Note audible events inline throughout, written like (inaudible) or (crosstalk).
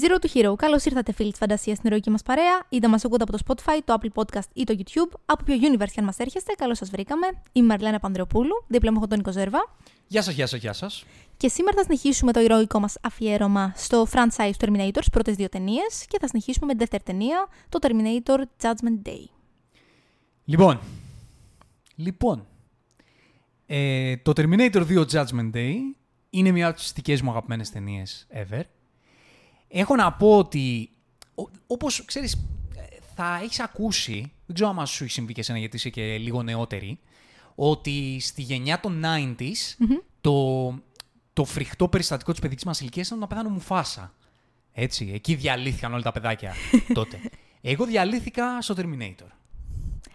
Zero to Hero. Καλώς ήρθατε, φίλοι της φαντασίας, στην ηρωική μας παρέα. Είτε μας ακούτε από το Spotify, το Apple Podcast ή το YouTube. Από ποιο universe και αν μας έρχεστε, καλώς σας βρήκαμε. Είμαι η Μαρλένα Πανδρεοπούλου, δίπλα μου έχω τον Νίκο Ζέρβα. Γεια σας, γεια σας, γεια σας. Και σήμερα θα συνεχίσουμε το ηρωικό μας αφιέρωμα στο franchise Terminator, στι πρώτες δύο ταινίες. Και θα συνεχίσουμε με τη δεύτερη ταινία, το Terminator Judgment Day. Λοιπόν, λοιπόν ε, το Terminator 2 Judgment Day είναι μια από τις δικές μου αγαπημένες ταινίες ever. Έχω να πω ότι, όπως ξέρεις, θα έχεις ακούσει, δεν ξέρω αν σου έχει συμβεί και εσένα γιατί είσαι και λίγο νεότερη, ότι στη γενιά των 90s το, το φρικτό περιστατικό της παιδικής μας ηλικίας ήταν να πεθάνω μου φάσα. Έτσι, εκεί διαλύθηκαν όλα τα παιδάκια (laughs) τότε. Εγώ διαλύθηκα στο Terminator.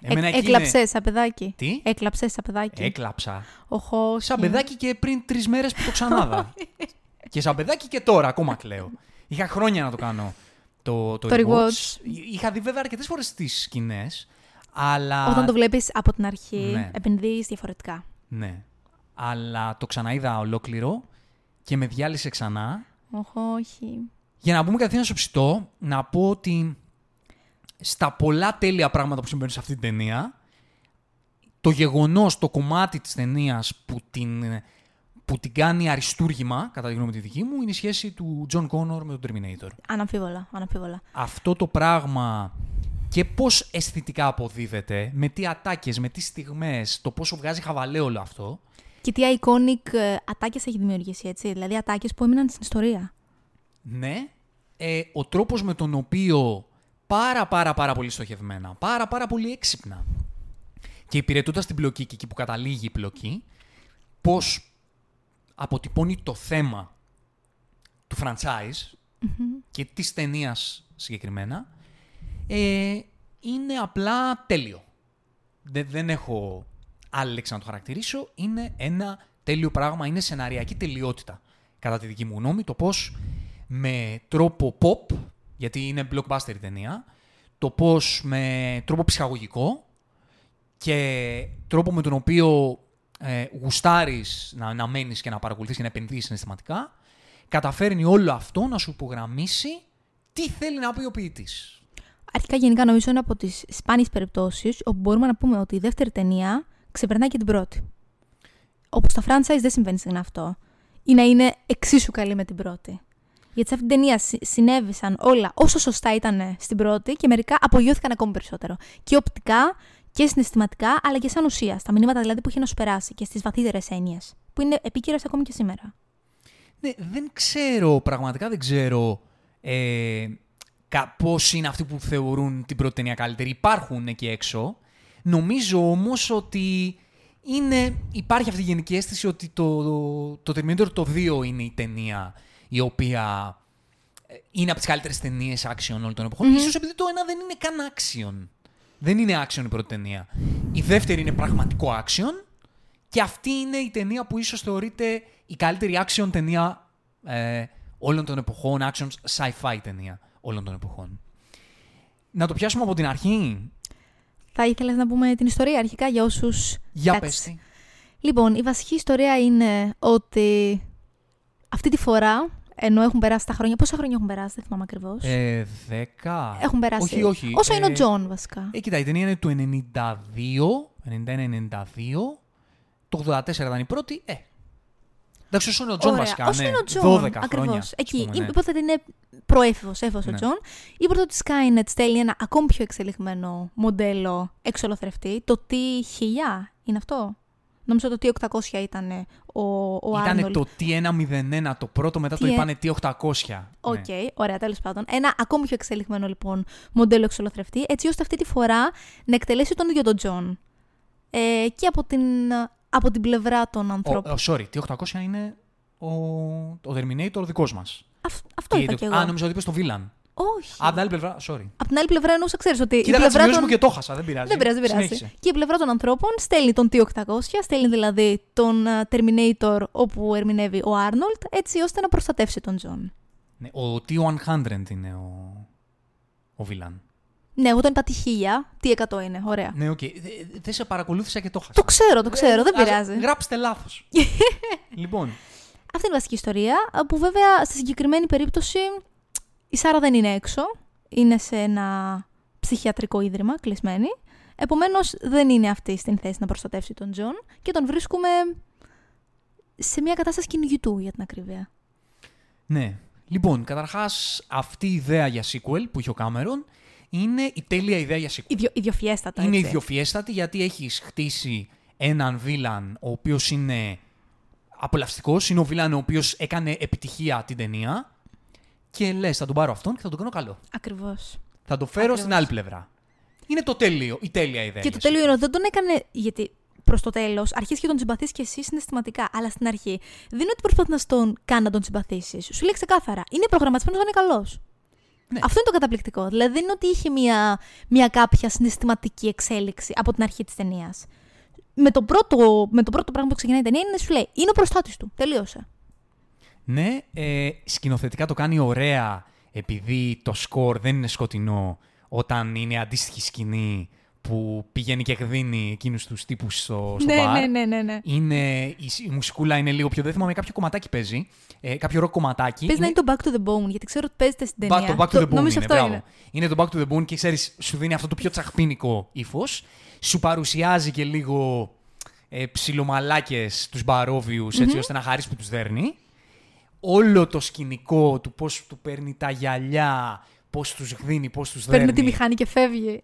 Εμένα ε, Έκλαψες σαν παιδάκι; Τι; Έκλαψες σαν παιδάκι; Έκλαψα. Οχο, Σαν παιδάκι και πριν τρεις μέρες που το ξανάδα. (laughs) και σαν παιδάκι και τώρα ακόμα κλαίω. Είχα χρόνια να το κάνω το, το, Το rewatch. Είχα δει βέβαια αρκετές φορές τις σκηνές. Αλλά... Όταν το βλέπεις από την αρχή, Ναι. επενδύεις διαφορετικά. Ναι. Αλλά το ξαναείδα ολόκληρο και με διάλυσε ξανά. Οχ, όχι. Για να μπούμε κατευθείαν στο ψητό, να πω ότι στα πολλά τέλεια πράγματα που συμβαίνουν σε αυτή την ταινία, το γεγονός, το κομμάτι της ταινίας που την, που την κάνει αριστούργημα, κατά τη γνώμη τη δική μου, είναι η σχέση του John Connor με τον Terminator. Αναμφίβολα, αναμφίβολα. Αυτό το πράγμα και πώς αισθητικά αποδίδεται, με τι ατάκες, με τι στιγμές, το πόσο βγάζει χαβαλέ όλο αυτό, Και τι iconic ε, ατάκες έχει δημιουργήσει, έτσι. Δηλαδή ατάκες που έμειναν στην ιστορία. Ναι, ε, ο τρόπος με τον οποίο πάρα πάρα πάρα πολύ στοχευμένα, πάρα πάρα πολύ έξυπνα και υπηρετώντας την πλοκή και εκεί που καταλήγει η πλοκή, πώς αποτυπώνει το θέμα του franchise και της ταινίας συγκεκριμένα, ε, είναι απλά τέλειο. Δεν, δεν έχω άλλη λέξη να το χαρακτηρίσω. Είναι ένα τέλειο πράγμα, είναι σεναριακή τελειότητα, κατά τη δική μου γνώμη, το πώς με τρόπο pop, γιατί είναι blockbuster η ταινία, το πώς με τρόπο ψυχαγωγικό και τρόπο με τον οποίο ε, γουστάρεις να, να μένεις και να παρακολουθείς και να επενδύσεις συναισθηματικά, καταφέρνει όλο αυτό να σου υπογραμμίσει τι θέλει να πει ο ποιητής. Αρχικά, γενικά, νομίζω είναι από τις σπάνιες περιπτώσεις όπου μπορούμε να πούμε ότι η δεύτερη ταινία ξεπερνάει και την πρώτη. Όπω στα franchise δεν συμβαίνει συχνά αυτό. Ή να είναι εξίσου καλή με την πρώτη. Γιατί σε αυτή την ταινία συ- συνέβησαν όλα όσο σωστά ήταν στην πρώτη και μερικά απογειώθηκαν ακόμη περισσότερο. Και οπτικά και συναισθηματικά, αλλά και σαν ουσία. Στα μηνύματα δηλαδή που είχε να σου περάσει και στις βαθύτερες έννοιες. Που είναι επίκαιρες ακόμη και σήμερα. Ναι, δεν ξέρω, πραγματικά δεν ξέρω ε, κα- πώς είναι αυτοί που θεωρούν την πρώτη ταινία καλύτερη. Υπάρχουν εκεί έξω. Νομίζω όμως ότι είναι, υπάρχει αυτή η γενική αίσθηση ότι το, το, το Terminator το 2 είναι η ταινία η οποία ε, είναι από τις καλύτερες ταινίες action όλων των εποχών. Ίσως επειδή το ένα δεν είναι καν action. Δεν είναι action η πρώτη ταινία. Η δεύτερη είναι πραγματικό action και αυτή είναι η ταινία που ίσως θεωρείται η καλύτερη action ταινία ε, όλων των εποχών, action sci-fi ταινία όλων των εποχών. Να το πιάσουμε από την αρχή. Θα ήθελες να πούμε την ιστορία αρχικά για όσους. Για πες τι. Λοιπόν, η βασική ιστορία είναι ότι αυτή τη φορά, ενώ έχουν περάσει τα χρόνια. Πόσα χρόνια έχουν περάσει, δεν θυμάμαι ακριβώς. Ε, δέκα. έχουν περάσει. Όχι, όχι. Όσο ε, είναι ο Τζον, βασικά. Ε, κοίτα, η ταινία είναι του 92, 91-92. Το 84 ήταν η πρώτη. Ε. Εντάξει, όσο είναι ο Τζον Ωραία. βασικά. Όσο ναι. είναι ο Τζον, 12 χρόνια. ακριβώς. Εκεί. ας πούμε, ναι. Υπόθεται είναι προέφηβο, έφηβο ο Ναι. Τζον. Είπε ότι Skynet στέλνει ένα ακόμη πιο εξελιγμένο μοντέλο εξολοθρευτή. Το T1000 είναι αυτό; Νομίζω το T800 ήταν ο, ο Ήταν Arnold. το T101 το πρώτο, μετά το Τι- είπανε T800. OK, Ναι. ωραία, τέλος πάντων. Ένα ακόμη πιο εξελιγμένο λοιπόν μοντέλο εξολοθρευτή, έτσι ώστε αυτή τη φορά να εκτελέσει τον ίδιο τον Τζον. Ε, και από την, από την πλευρά των Ο, ανθρώπων. ο, sorry, T800 είναι ο, ο Terminator ο δικός μας. Αυ- αυτό είπα Τι- κι εγώ. Α, νομίζω ότι είπες το Villain. Όχι. Α, από την άλλη πλευρά, sorry. Από την άλλη πλευρά εννοούσα, ξέρεις ότι. Κοίτα η τα πλευρά μου των... και το χάσα, δεν πειράζει. Δεν πειράζει, δεν πειράζει. Συνέχισε. Και η πλευρά των ανθρώπων στέλνει τον T800, στέλνει δηλαδή τον α, Terminator όπου ερμηνεύει ο Arnold, έτσι ώστε να προστατεύσει τον Τζον. Ναι, ο T100 είναι ο, ο Villain. Ναι, εγώ τον είπα T1000, T100 είναι, ωραία. Ναι, οκ. Δε- Δεν σε παρακολούθησα και το χάσα. Το ξέρω, το ξέρω, δεν Ας πειράζει. Γράψτε λάθος. (laughs) λοιπόν, Αυτή είναι η βασική ιστορία, που βέβαια στη συγκεκριμένη περίπτωση Η Σάρα δεν είναι έξω. Είναι σε ένα ψυχιατρικό ίδρυμα, κλεισμένη. Επομένως, δεν είναι αυτή στην θέση να προστατεύσει τον Τζον και τον βρίσκουμε σε μια κατάσταση κυνηγητού, για την ακρίβεια. Ναι. Λοιπόν, καταρχάς, αυτή η ιδέα για sequel που είχε ο Κάμερον είναι η τέλεια ιδέα για sequel. Ιδιο, ιδιοφιέστατα, είναι έτσι. ιδιοφιέστατη γιατί έχεις χτίσει έναν βίλαν ο οποίος είναι απολαυστικός. Είναι ο βίλαν ο οποίος έκανε επιτυχία την ταινία. Και λες, θα τον πάρω αυτόν και θα τον κάνω καλό. Ακριβώς. Θα το φέρω Ακριβώς. στην άλλη πλευρά. Είναι το τέλειο, η τέλεια ιδέα. Και το για τέλειο είναι ότι δεν τον έκανε. Γιατί προς το τέλος αρχίζει και τον συμπαθεί και εσύ συναισθηματικά. Αλλά στην αρχή δεν είναι ότι προσπαθείς να τον κάνει να τον συμπαθήσει. Σου λέει ξεκάθαρα. Είναι προγραμματισμένος να είναι καλός. Ναι. Αυτό είναι το καταπληκτικό. Δηλαδή δεν είναι ότι είχε μια, μια κάποια συναισθηματική εξέλιξη από την αρχή της ταινίας. Με το, πρώτο, με το πρώτο πράγμα που ξεκινάει η ταινία είναι σου λέει Είναι ο προστάτης του. Τελείωσε. Ναι, ε, σκηνοθετικά το κάνει ωραία επειδή το σκορ δεν είναι σκοτεινό όταν είναι αντίστοιχη σκηνή που πηγαίνει και εκδίνει εκείνους τους τύπους στο, στο ναι, μπαρ. ναι, ναι, ναι, ναι. Είναι, η, η μουσικούλα είναι λίγο πιο δεν θυμάμαι κάποιο κομματάκι παίζει, ε, κάποιο ροκ κομματάκι. Πες να είναι το Back to the Bone, γιατί ξέρω ότι παίζεται στην Back- ταινία. το Back to the Bone νομίζω είναι, αυτό μπράβο. είναι. Είναι το Back to the Bone και ξέρεις, σου δίνει αυτό το πιο τσαχπίνικο ύφος. Σου παρουσιάζει και λίγο ε, ψιλομαλάκες τους μπαρόβιους, έτσι ώστε να χαρίσει που τους δέρνει. Όλο το σκηνικό του πώς του παίρνει τα γυαλιά, πώς τους γδίνει, πώς τους Παίρνει δέρνει. τη μηχανή και φεύγει.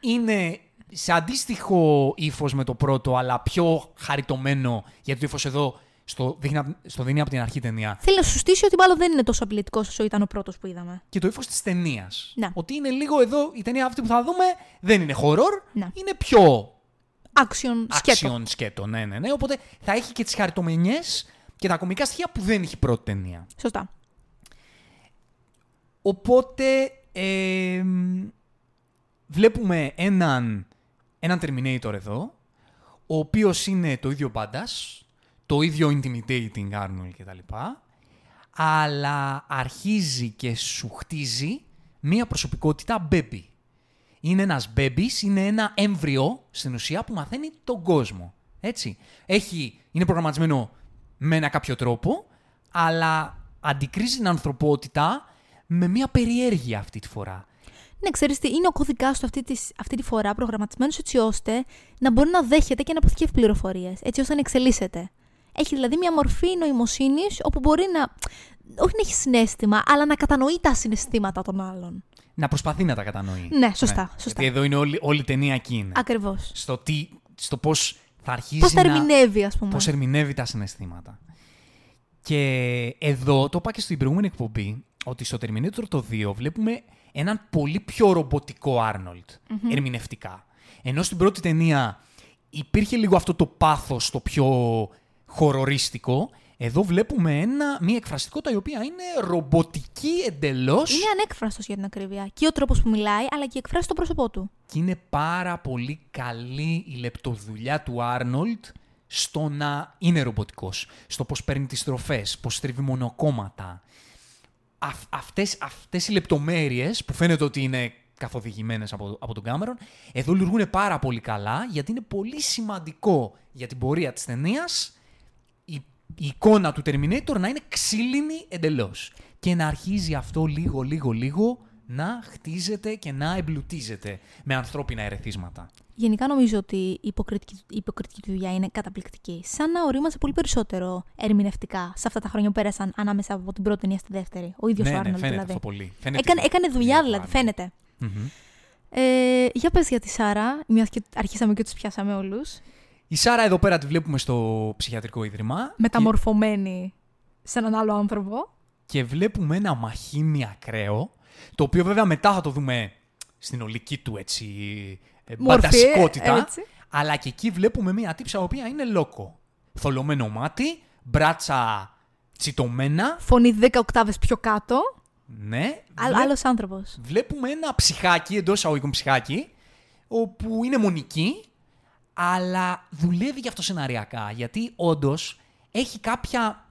Είναι σε αντίστοιχο ύφος με το πρώτο, αλλά πιο χαριτωμένο, γιατί το ύφος εδώ στο, δείχνει, απ- στο δίνει από την αρχή ταινία. Θέλει να σου στήσει ότι μάλλον δεν είναι τόσο απειλητικός όσο ήταν ο πρώτος που είδαμε. Και το ύφος της ταινίας. Ναι. Ότι είναι λίγο εδώ, η ταινία αυτή που θα δούμε δεν είναι horror, Ναι. είναι πιο Action σκέτο. action σκέτο. Ναι, ναι, ναι. Οπότε θα έχει και τις χαριτωμενιές και τα κομικά στοιχεία που δεν έχει η πρώτη ταινία. Σωστά. Οπότε ε, βλέπουμε έναν, έναν Terminator εδώ, ο οποίος είναι το ίδιο μπάντας, το ίδιο intimidating Arnold κτλ. Αλλά αρχίζει και σου χτίζει μία προσωπικότητα baby. Είναι ένας baby, είναι ένα έμβριο στην ουσία που μαθαίνει τον κόσμο. Έτσι. Έχει, είναι προγραμματισμένο με ένα κάποιο τρόπο, αλλά αντικρίζει την ανθρωπότητα με μία περιέργεια αυτή τη φορά. Ναι, ξέρεις τι, είναι ο κωδικάς του αυτή, της, αυτή τη φορά προγραμματισμένος έτσι ώστε να μπορεί να δέχεται και να αποθηκεύει πληροφορίες, έτσι ώστε να εξελίσσεται. Έχει δηλαδή μια μορφή νοημοσύνης όπου μπορεί να. Όχι να έχει συνέστημα, αλλά να κατανοεί τα συναισθήματα των άλλων. Να προσπαθεί να τα κατανοεί. Ναι, σωστά, σωστά. Γιατί εδώ είναι όλη, όλη η ταινία εκεί είναι. Ακριβώς. Στο, τι, στο πώς θα αρχίζει Πώς τα να... ερμηνεύει, ας πούμε. Πώς ερμηνεύει τα συναισθήματα. Και εδώ το είπα και στην προηγούμενη εκπομπή ότι στο Terminator το 2 βλέπουμε έναν πολύ πιο ρομποτικό Arnold ερμηνευτικά. Ενώ στην πρώτη ταινία υπήρχε λίγο αυτό το πάθος το πιο χορορίστικο. Εδώ βλέπουμε ένα, μια εκφραστικότητα η οποία είναι ρομποτική εντελώς Είναι ανέκφραστος για την ακρίβεια. Και ο τρόπος που μιλάει, αλλά και εκφράσει το πρόσωπό του. και είναι πάρα πολύ καλή η λεπτοδουλειά του Άρνολτ στο να είναι ρομποτικός. Στο πώς παίρνει τις στροφές, πώς στρίβει μονοκόμματα. Αυ, αυτές, αυτές οι λεπτομέρειες που φαίνεται ότι είναι καθοδηγημένες από, από τον Κάμερον, εδώ λειτουργούν πάρα πολύ καλά γιατί είναι πολύ σημαντικό για την πορεία της ταινίας η, η εικόνα του Terminator να είναι ξύλινη εντελώς. Και να αρχίζει αυτό λίγο, λίγο, λίγο να χτίζεται και να εμπλουτίζεται με ανθρώπινα ερεθίσματα. Γενικά νομίζω ότι η υποκριτική, η υποκριτική του δουλειά είναι καταπληκτική. Σαν να ορίμασε πολύ περισσότερο ερμηνευτικά σε αυτά τα χρόνια που πέρασαν ανάμεσα από την πρώτη ταινία στη δεύτερη. Ο ίδιος ναι, ο ναι, Άρνολτ φαίνεται δηλαδή. αυτό πολύ. Φαίνεται Έκανε, η έκανε δουλειά του δηλαδή, Arnold. φαίνεται. Μμμ. Ε, για πες για τη Σάρα, μιας και αρχίσαμε και τους πιάσαμε όλους. Η Σάρα εδώ πέρα τη βλέπουμε στο ψυχιατρικό ίδρυμα Μεταμορφωμένη σε έναν άλλο άνθρωπο. και βλέπουμε ένα μαχήμι ακραίο, το οποίο βέβαια μετά θα το δούμε στην ολική του έτσι ε, Μορφή, μπαντασικότητα. έτσι. Αλλά και εκεί βλέπουμε μια τύψα η οποία είναι λόκο. Θολωμένο μάτι, μπράτσα τσιτωμένα. Φωνή 10 οκτάβες πιο κάτω. Ναι. Άλλο Βλέ- Άλλος άνθρωπος. Βλέπουμε ένα ψυχάκι, εντός εισαγωγικών ψυχάκι, όπου είναι μονική, αλλά δουλεύει και αυτό σεναριακά. Γιατί όντως έχει κάποια.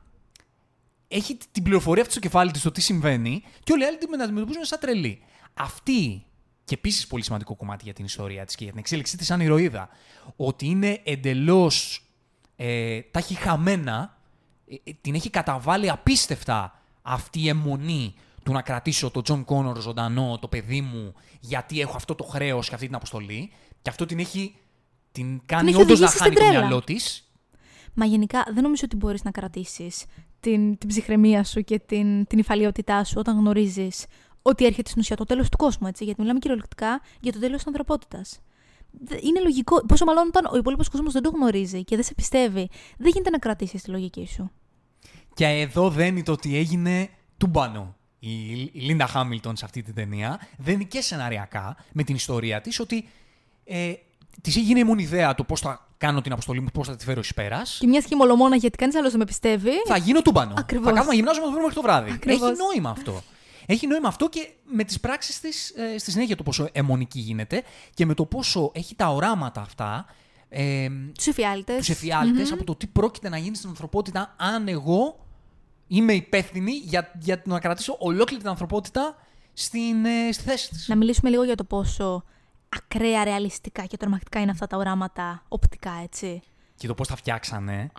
Έχει την πληροφορία αυτή στο κεφάλι της το τι συμβαίνει και όλοι οι άλλοι την αντιμετωπίζουν σαν τρελή. Αυτή, και επίσης πολύ σημαντικό κομμάτι για την ιστορία της και για την εξέλιξή της σαν ηρωίδα, ότι είναι εντελώς. Ε, τα έχει χαμένα, ε, ε, την έχει καταβάλει απίστευτα αυτή η εμμονή του να κρατήσω τον Τζον Κόνορ ζωντανό, το παιδί μου, γιατί έχω αυτό το χρέος και αυτή την αποστολή. Και αυτό την έχει. Την κάνει έχει όντως να οδηγήσει χάνει στην το τρέλα. μυαλό της. Μα γενικά δεν νομίζω ότι μπορείς να κρατήσεις την, την ψυχραιμία σου και την, την νηφαλιότητά σου όταν γνωρίζεις ότι έρχεται στην ουσία το τέλος του κόσμου, έτσι, γιατί μιλάμε κυριολεκτικά για το τέλος της ανθρωπότητας. Δε- Είναι λογικό, πόσο μάλλον όταν ο υπόλοιπος κόσμος δεν το γνωρίζει και δεν σε πιστεύει, δεν γίνεται να κρατήσεις τη λογική σου. Και εδώ δένει το ότι έγινε τούμπανο η, η Λίντα Χάμιλτον σε αυτή την ταινία. Δένει και σεναριακά με την ιστορία της ότι ε, της έγινε η μόνη ιδέα το πώς θα κάνω την αποστολή μου, πώς θα τη φέρω εις πέρας. Και μιας και μολομόνα γιατί κανείς άλλος δεν με πιστεύει. Θα γίνω τούμπανο. Ακριβώς. Θα κάθομαι να γυμνάζω με το βρούμε μέχρι το βράδυ. Ακριβώς. Έχει νόημα αυτό. Έχει νόημα αυτό και με τις πράξεις της ε, στη συνέχεια το πόσο αιμονική γίνεται και με το πόσο έχει τα οράματα αυτά ε, Τους εφιάλτες. τους εφιαλτες από το τι πρόκειται να γίνει στην ανθρωπότητα αν εγώ είμαι υπεύθυνη για, για να κρατήσω ολόκληρη την ανθρωπότητα στην, ε, στη θέση της. Να μιλήσουμε λίγο για το πόσο ακραία ρεαλιστικά και τρομακτικά είναι αυτά τα οράματα οπτικά, έτσι. Και το πώς τα φτιάξανε.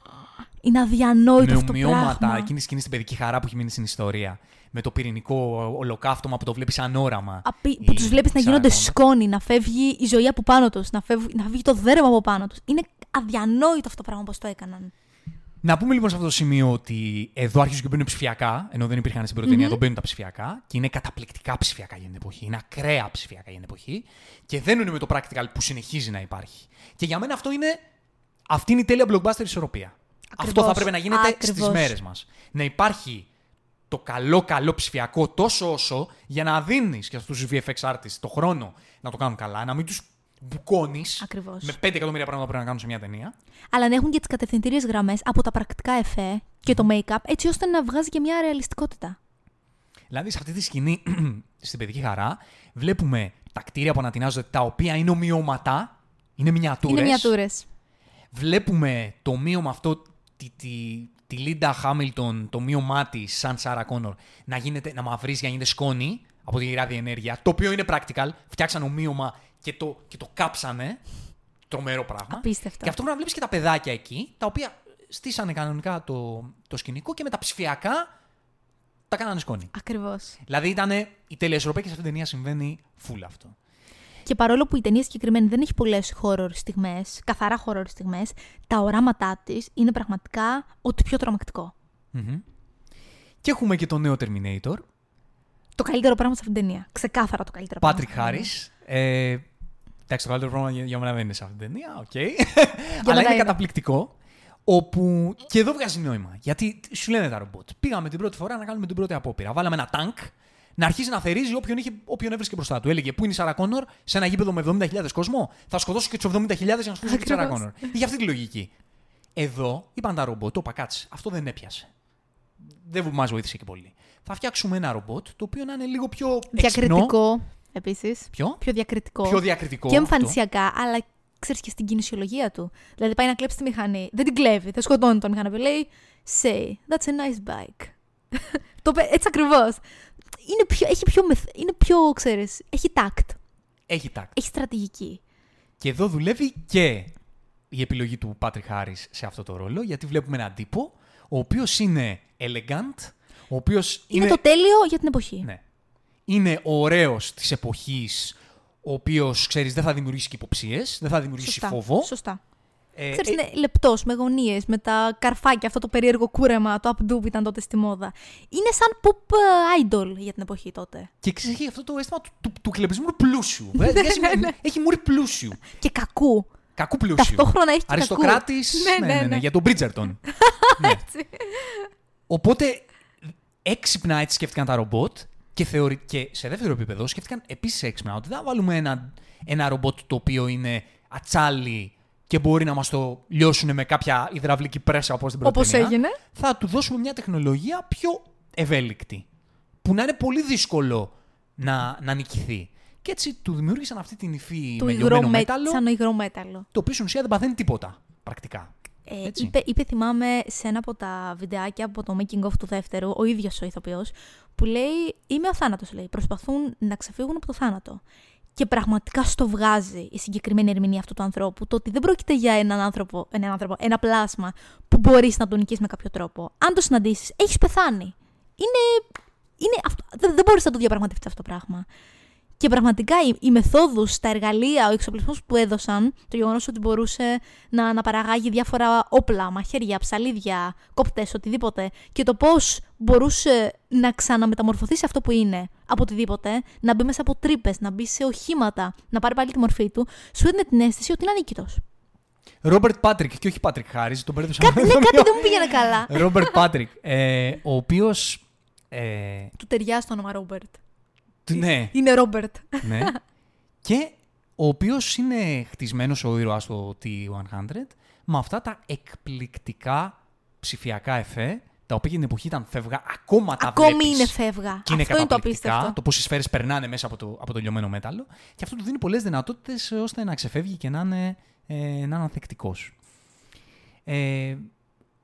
Είναι αδιανόητο με αυτό το ομοιώματα πράγμα. εκείνη τη σκηνή στην παιδική χαρά που έχει μείνει στην ιστορία. Με το πυρηνικό ολοκαύτωμα που το βλέπεις σαν όραμα. Απει... Η Που τους βλέπεις να γίνονται Σάρα σκόνη, να φεύγει η ζωή από πάνω τους, να, φεύγει... να φύγει το δέρμα από πάνω τους. Είναι αδιανόητο αυτό το πράγμα πώ το έκαναν. Να πούμε λοιπόν σε αυτό το σημείο ότι εδώ αρχίζουν και μπαίνουν ψηφιακά, ενώ δεν υπήρχαν στην πρώτη ταινία, εδώ μπαίνουν τα ψηφιακά και είναι καταπληκτικά ψηφιακά για την εποχή. Είναι ακραία ψηφιακά για την εποχή και δεν είναι με το practical που συνεχίζει να υπάρχει. Και για μένα αυτό είναι. Αυτή είναι η τέλεια blockbuster ισορροπία. Ακριβώς. Αυτό θα πρέπει να γίνεται στις Ακριβώς. μέρες μας. Να υπάρχει το καλό, καλό ψηφιακό τόσο όσο για να δίνεις και αυτού του VFX artists το χρόνο να το κάνουν καλά, να μην τους μπουκώνεις Ακριβώς. με 5 εκατομμύρια πράγματα που πρέπει να κάνουν σε μια ταινία. Αλλά να έχουν και τις κατευθυντήριες γραμμές από τα πρακτικά εφέ και το make-up, έτσι ώστε να βγάζει και μια ρεαλιστικότητα. Δηλαδή, σε αυτή τη σκηνή, (clears throat) στην παιδική χαρά, βλέπουμε τα κτίρια που ανατινάζονται, τα οποία είναι ομοιώματα, είναι μινιατούρες. Είναι μiniατούρε. Βλέπουμε το ομοίωμα αυτό, τη, τη, τη Λίντα Χάμιλτον, το ομοίωμά της, σαν Σάρα Κόνορ, να, γίνεται, να μαυρίζει για να γίνεται σκόνη από τη ραδιενέργεια, το οποίο είναι practical. Φτιάξαν ομοίωμα και το, και το κάψανε. Τρομερό πράγμα. Απίστευτο. Και αυτό πρέπει να βλέπεις και τα παιδάκια εκεί, τα οποία στήσανε κανονικά το, το σκηνικό και με τα ψηφιακά τα κάνανε σκόνη. Ακριβώς. Δηλαδή ήταν η τέλεια ισορροπία και σε αυτήν την ταινία συμβαίνει full αυτό. Και παρόλο που η ταινία συγκεκριμένη δεν έχει πολλές horror στιγμές, καθαρά horror στιγμές, τα οράματά της είναι πραγματικά ό,τι πιο τρομακτικό. Μμμ. Και έχουμε και το νέο Terminator, Το καλύτερο πράγμα σε αυτήν την ταινία. Ξεκάθαρα το καλύτερο Patrick πράγμα. Harris. Ε, εντάξει, το καλύτερο πράγμα για, για μένα δεν είναι σε αυτήν την ταινία, οκ. μένα Αλλά είναι είναι. καταπληκτικό. Όπου και εδώ βγάζει νόημα. Γιατί σου λένε τα ρομπότ. Πήγαμε την πρώτη φορά να κάνουμε την πρώτη απόπειρα. Βάλαμε ένα τανκ να αρχίσει να θερίζει όποιον, είχε, όποιον έβρισκε μπροστά του. Έλεγε Πού είναι η Σάρα Κόνορ; Σε ένα γήπεδο με 70.000 κόσμο; Θα σκοτώσω και τους 70.000 για να σκοτώσω και τη Σάρα Ακριβώς. Κόνορ. Είχε αυτή τη λογική. Εδώ είπαν τα ρομπότ, το είπα κάτσε. Αυτό δεν έπιασε. Δεν μας βοήθησε και πολύ. Θα φτιάξουμε ένα ρομπότ το οποίο να είναι λίγο πιο έξυπνο. Διακριτικό επίσης. Ποιο; Πιο διακριτικό. Πιο διακριτικό. Και αυτό. εμφανισιακά, αλλά ξέρεις και στην κινησιολογία του. Δηλαδή πάει να κλέψει τη μηχανή. Δεν την κλέβει, δεν σκοτώνει τον μηχανή. Λέει, say, that's a nice bike. (laughs) το, πε- έτσι ακριβώς. Είναι πιο, έχει πιο, μεθ, είναι πιο, ξέρεις, έχει τάκτ, Έχει τάκ. έχει στρατηγική. Και εδώ δουλεύει και η επιλογή του Patrick Harris σε αυτό το ρόλο, γιατί βλέπουμε έναν τύπο ο οποίος είναι elegant, ο οποίος Είναι, το τέλειο για την εποχή. Ναι. Είναι ωραίος της εποχής, ο οποίος ξέρεις δεν θα δημιουργήσει και υποψίες, δεν θα δημιουργήσει Σωστά. φόβο. Σωστά. Ε, Ξέρεις, ε, είναι λεπτός, με γωνίες, με τα καρφάκια, αυτό το περίεργο κούρεμα, το updo που ήταν τότε στη μόδα. Είναι σαν pop ε, idol για την εποχή τότε. και ξέρεις, έχει αυτό το αίσθημα του, του, του κλεμπισμού πλούσιου. Ε, (laughs) Ναι, έχει- ναι, ναι. Έχει μουρι πλούσιου. Και κακού. Κακού πλούσιου. Ταυτόχρονα έχει και Αριστοκράτης. κακού. (laughs) Ναι, ναι, ναι, για τον Bridgerton. (laughs) ναι. Οπότε έξυπνα έτσι σκέφτηκαν τα ρομπότ και, θεωρη... και σε δεύτερο επίπεδο σκέφτηκαν επίσης έξυπνα ότι δεν θα βάλουμε ένα, ένα ρομπότ το οποίο είναι ατσάλι και μπορεί να μας το λιώσουν με κάποια υδραυλική πρέσα όπως την πρώτη Όπως ταινία. έγινε. Θα του δώσουμε μια τεχνολογία πιο ευέλικτη. Που να είναι πολύ δύσκολο να, να νικηθεί. Και έτσι του δημιούργησαν αυτή την υφή Του με υγρό λιωμένο με... μέταλλο, σαν υγρό μέταλλο. το οποίο στην ουσία δεν παθαίνει τίποτα πρακτικά. Ε, Έτσι. είπε, είπε, θυμάμαι, σε ένα από τα βιντεάκια από το making of του δεύτερου, ο ίδιος ο ηθοποιός, που λέει «Είμαι ο θάνατος», λέει. Προσπαθούν να ξεφύγουν από το θάνατο. Και πραγματικά στο βγάζει η συγκεκριμένη ερμηνεία αυτού του ανθρώπου, το ότι δεν πρόκειται για έναν άνθρωπο, έναν άνθρωπο ένα πλάσμα που μπορείς να τον νικήσεις με κάποιο τρόπο. Αν το συναντήσεις, έχεις πεθάνει. Είναι, Είναι αυτό, δεν, δεν μπορείς να το διαπραγματευτείς αυτό το πράγμα. Και πραγματικά οι, οι μεθόδους, τα εργαλεία, ο εξοπλισμός που έδωσαν, το γεγονός ότι μπορούσε να, να παραγάγει διάφορα όπλα, μαχαίρια, ψαλίδια, κόπτες, οτιδήποτε, και το πώς μπορούσε να ξαναμεταμορφωθεί σε αυτό που είναι από οτιδήποτε, να μπει μέσα από τρύπες, να μπει σε οχήματα, να πάρει πάλι τη μορφή του, σου έδινε την αίσθηση ότι είναι ανίκητος. Ρόμπερτ Πάτρικ και όχι Πάτρικ Χάρις, τον μπέρδεψα. Κάτι, ναι, κάτι δεν μου πήγαινε καλά. Ρόμπερτ Πάτρικ, ε, ο οποίος. Ε, του ταιριάζει το όνομα Ρόμπερτ. Ναι, Είναι Ρόμπερτ. ναι. και ο οποίος είναι χτισμένος ο ήρωα στο T100 με αυτά τα εκπληκτικά ψηφιακά εφέ, τα οποία για την εποχή ήταν φεύγα, ακόμα τα Ακόμη βλέπεις. είναι φεύγα. Και είναι αυτό είναι το καταπληκτικά, απίστευτο. το πώς οι σφαίρες περνάνε μέσα από το, από το λιωμένο μέταλλο. Και αυτό του δίνει πολλές δυνατότητες ώστε να ξεφεύγει και να είναι, ε, να είναι ανθεκτικός. Ε,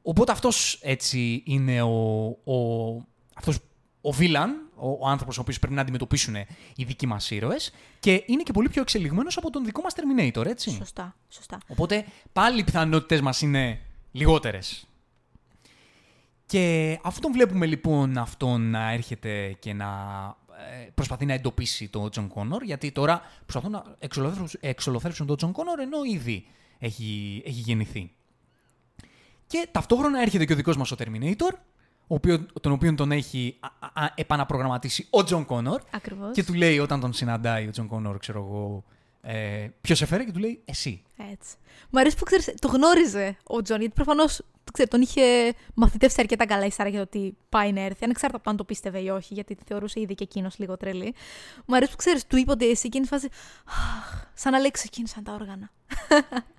οπότε αυτός έτσι είναι ο, ο, αυτός, ο βίλαν, ο, ο άνθρωπος ο οποίος πρέπει να αντιμετωπίσουν οι δικοί μας ήρωες. Και είναι και πολύ πιο εξελιγμένος από τον δικό μας Terminator, έτσι. Σωστά, σωστά. Οπότε πάλι οι πιθανότητες μας είναι λιγότερες. Και αφού τον βλέπουμε λοιπόν αυτόν να έρχεται και να ε, προσπαθεί να εντοπίσει τον Τζον Κόνορ, γιατί τώρα προσπαθούν να εξολοθρέψουν, εξολοθρέψουν τον Τζον Κόνορ ενώ ήδη έχει, έχει γεννηθεί. Και ταυτόχρονα έρχεται και ο δικός μας ο Terminator, ο οποίος, τον οποίο τον έχει α, α, επαναπρογραμματίσει ο Τζον Κόνορ Ακριβώς. και του λέει όταν τον συναντάει ο Τζον Κόνορ, ξέρω εγώ, ε, ποιος σε έφερε και του λέει εσύ. Έτσι. Μ' αρέσει που ξέρεις, το γνώριζε ο Τζον, γιατί προφανώς τον είχε μαθητεύσει αρκετά καλά η Σάρα για το ότι πάει να έρθει, ανεξάρτητα από το αν το πίστευε ή όχι, γιατί τη θεωρούσε ήδη και εκείνος λίγο τρελή. Μ' αρέσει που ξέρεις, του είπε ότι εσύ εκείνη φάση. «Αχ, Σαν να λέει ξεκίνησαν τα όργανα. (laughs)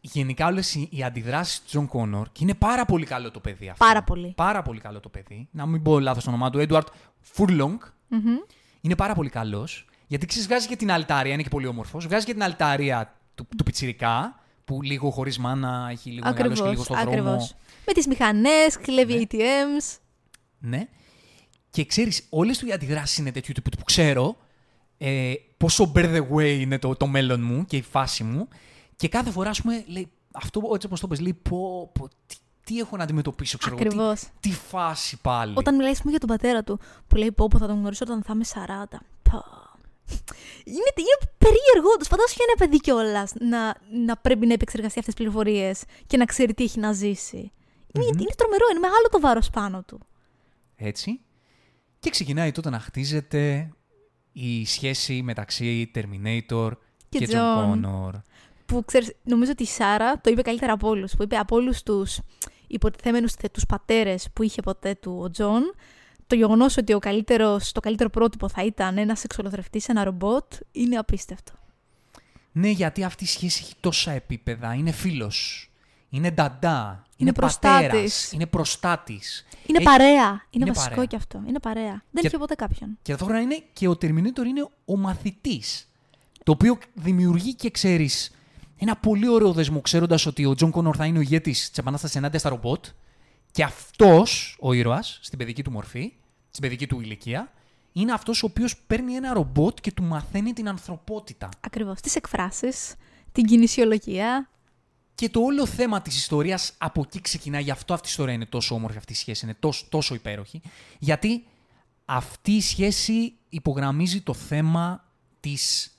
γενικά όλες οι, οι αντιδράσεις του Τζον Κόνορ και είναι πάρα πολύ καλό το παιδί αυτό. Πάρα πολύ. Πάρα πολύ καλό το παιδί. Να μην πω λάθος το όνομά του, Έντουαρντ Φουρλόνγκ. Μμμ. Είναι πάρα πολύ καλός. Γιατί ξέρεις, βγάζει και την αληταρία, είναι και πολύ όμορφος. Βγάζει και την αληταρία του, του πιτσιρικά, που λίγο χωρίς μάνα έχει λίγο μεγάλο και λίγο Ακριβώς. στον δρόμο. Με τις μηχανές, κλέβει Ναι. ATMs. Ναι. Και ξέρεις, όλες του οι αντιδράσεις είναι τέτοιου τύπου που ξέρω ε, πόσο bear the way είναι το, το μέλλον μου και η φάση μου. Και κάθε φορά, ας πούμε, λέει, αυτό έτσι όπως το πες, λέει, πω, πω, τι, τι έχω να αντιμετωπίσω, ξέρω εγώ, Ακριβώς. τι, τι φάση πάλι. Όταν μιλάει, ας πούμε, για τον πατέρα του, που λέει πω, πω θα τον γνωρίσω όταν θα είμαι 40. Πω. Είναι, είναι περίεργο. όντως. Φαντάσου για ένα παιδί κιόλας να, να πρέπει να επεξεργαστεί αυτές τις πληροφορίες και να ξέρει τι έχει να ζήσει. Είναι, είναι τρομερό, είναι μεγάλο το βάρος πάνω του. Έτσι. Και ξεκινάει τότε να χτίζεται η σχέση μεταξύ Terminator και, Και John John. Connor. Που ξέρεις, νομίζω ότι η Σάρα το είπε καλύτερα από όλους. Που είπε από όλους τους υποτιθέμενους θετούς πατέρες που είχε ποτέ του ο Τζον, το γεγονός ότι ο καλύτερος, το καλύτερο πρότυπο θα ήταν ένας εξολοθρευτής, ένα ρομπότ, είναι απίστευτο. Ναι, γιατί αυτή η σχέση έχει τόσα επίπεδα. Είναι φίλος. Είναι νταντά. Είναι, Είναι προστάτης. πατέρας. Είναι προστάτης. Είναι Έχει- παρέα. Είναι, είναι βασικό παρέα. κι αυτό. Είναι παρέα. Δεν Και- είχε ποτέ κάποιον. Και ταυτόχρονα είναι και ο Terminator είναι ο μαθητής. Το οποίο δημιουργεί και ξέρεις ένα πολύ ωραίο δεσμό, ξέροντας ότι ο Τζον Κόνορ θα είναι ο ηγέτης της επανάστασης ενάντια στα ρομπότ. Και αυτός ο ήρωας, στην παιδική του μορφή, στην παιδική του ηλικία, είναι αυτός ο οποίος παίρνει ένα ρομπότ και του μαθαίνει την ανθρωπότητα. Ακριβώς. Τις εκφράσεις, την κινησιολογία. Και το όλο θέμα της ιστορίας από εκεί ξεκινάει. Γι' αυτό αυτή η ιστορία είναι τόσο όμορφη, αυτή η σχέση είναι τόσο, τόσο υπέροχη. Γιατί αυτή η σχέση υπογραμμίζει το θέμα της,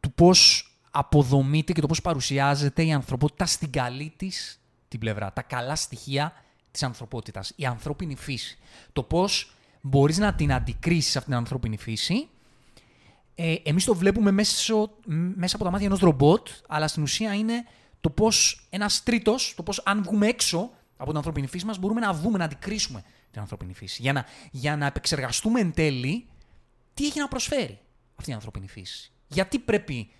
του πώς αποδομείται και το πώς παρουσιάζεται η ανθρωπότητα στην καλή της την πλευρά. Τα καλά στοιχεία της ανθρωπότητας. Η ανθρώπινη φύση. Το πώς μπορείς να την αντικρίσεις αυτήν την ανθρώπινη φύση ε, εμείς το βλέπουμε μέσω, μ- μέσα από τα μάτια ενός ρομπότ, αλλά στην ουσία είναι το πώς ένας τρίτος, το πώς αν βγούμε έξω από την ανθρώπινη φύση μας, μπορούμε να δούμε, να αντικρίσουμε την ανθρώπινη φύση. Για να, για να επεξεργαστούμε εν τέλει τι έχει να προσφέρει αυτή η ανθρώπινη φύση. Γιατί πρέπει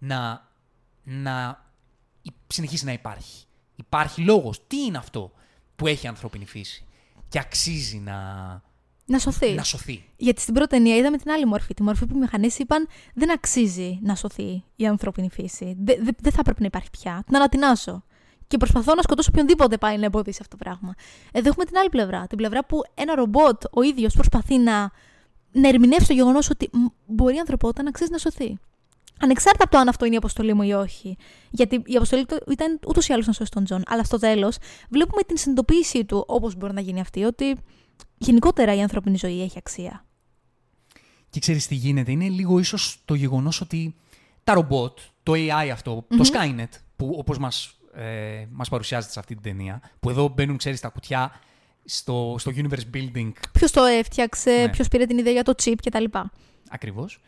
να, να υ- συνεχίσει να υπάρχει. Υπάρχει λόγος. Τι είναι αυτό που έχει η ανθρώπινη φύση και αξίζει να, Να σωθεί. να σωθεί; Γιατί στην πρώτη ταινία είδαμε την άλλη μορφή. Τη μορφή που οι μηχανές είπαν δεν αξίζει να σωθεί η ανθρώπινη φύση. Δεν δε, δεν θα πρέπει να υπάρχει πια. Την ανατινάζω. Και προσπαθώ να σκοτώσω οποιονδήποτε πάει να εμποδίσει αυτό το πράγμα. Εδώ έχουμε την άλλη πλευρά. Την πλευρά που ένα ρομπότ ο ίδιος προσπαθεί να, να ερμηνεύσει το γεγονός ότι μ, μπορεί η ανθρωπότητα να αξίζει να σωθεί. Ανεξάρτητα από το αν αυτό είναι η αποστολή μου ή όχι. Γιατί η αποστολή του ήταν ούτως ή άλλως να σώσει τον Τζον. Αλλά στο τέλος βλέπουμε την συνειδητοποίησή του, όπως μπορεί να γίνει αυτή, ότι γενικότερα η ανθρώπινη ζωή έχει αξία. Και ξέρεις τι γίνεται. Είναι λίγο ίσως το γεγονός ότι τα ρομπότ, το AI αυτό, το Skynet, που όπως μας ε, μας παρουσιάζεται σε αυτή την ταινία, που εδώ μπαίνουν, ξέρεις, τα κουτιά στο, στο universe building. Ποιος το έφτιαξε, ναι. ποιος πήρε την ιδέα για το chip κτλ. Ακριβώς.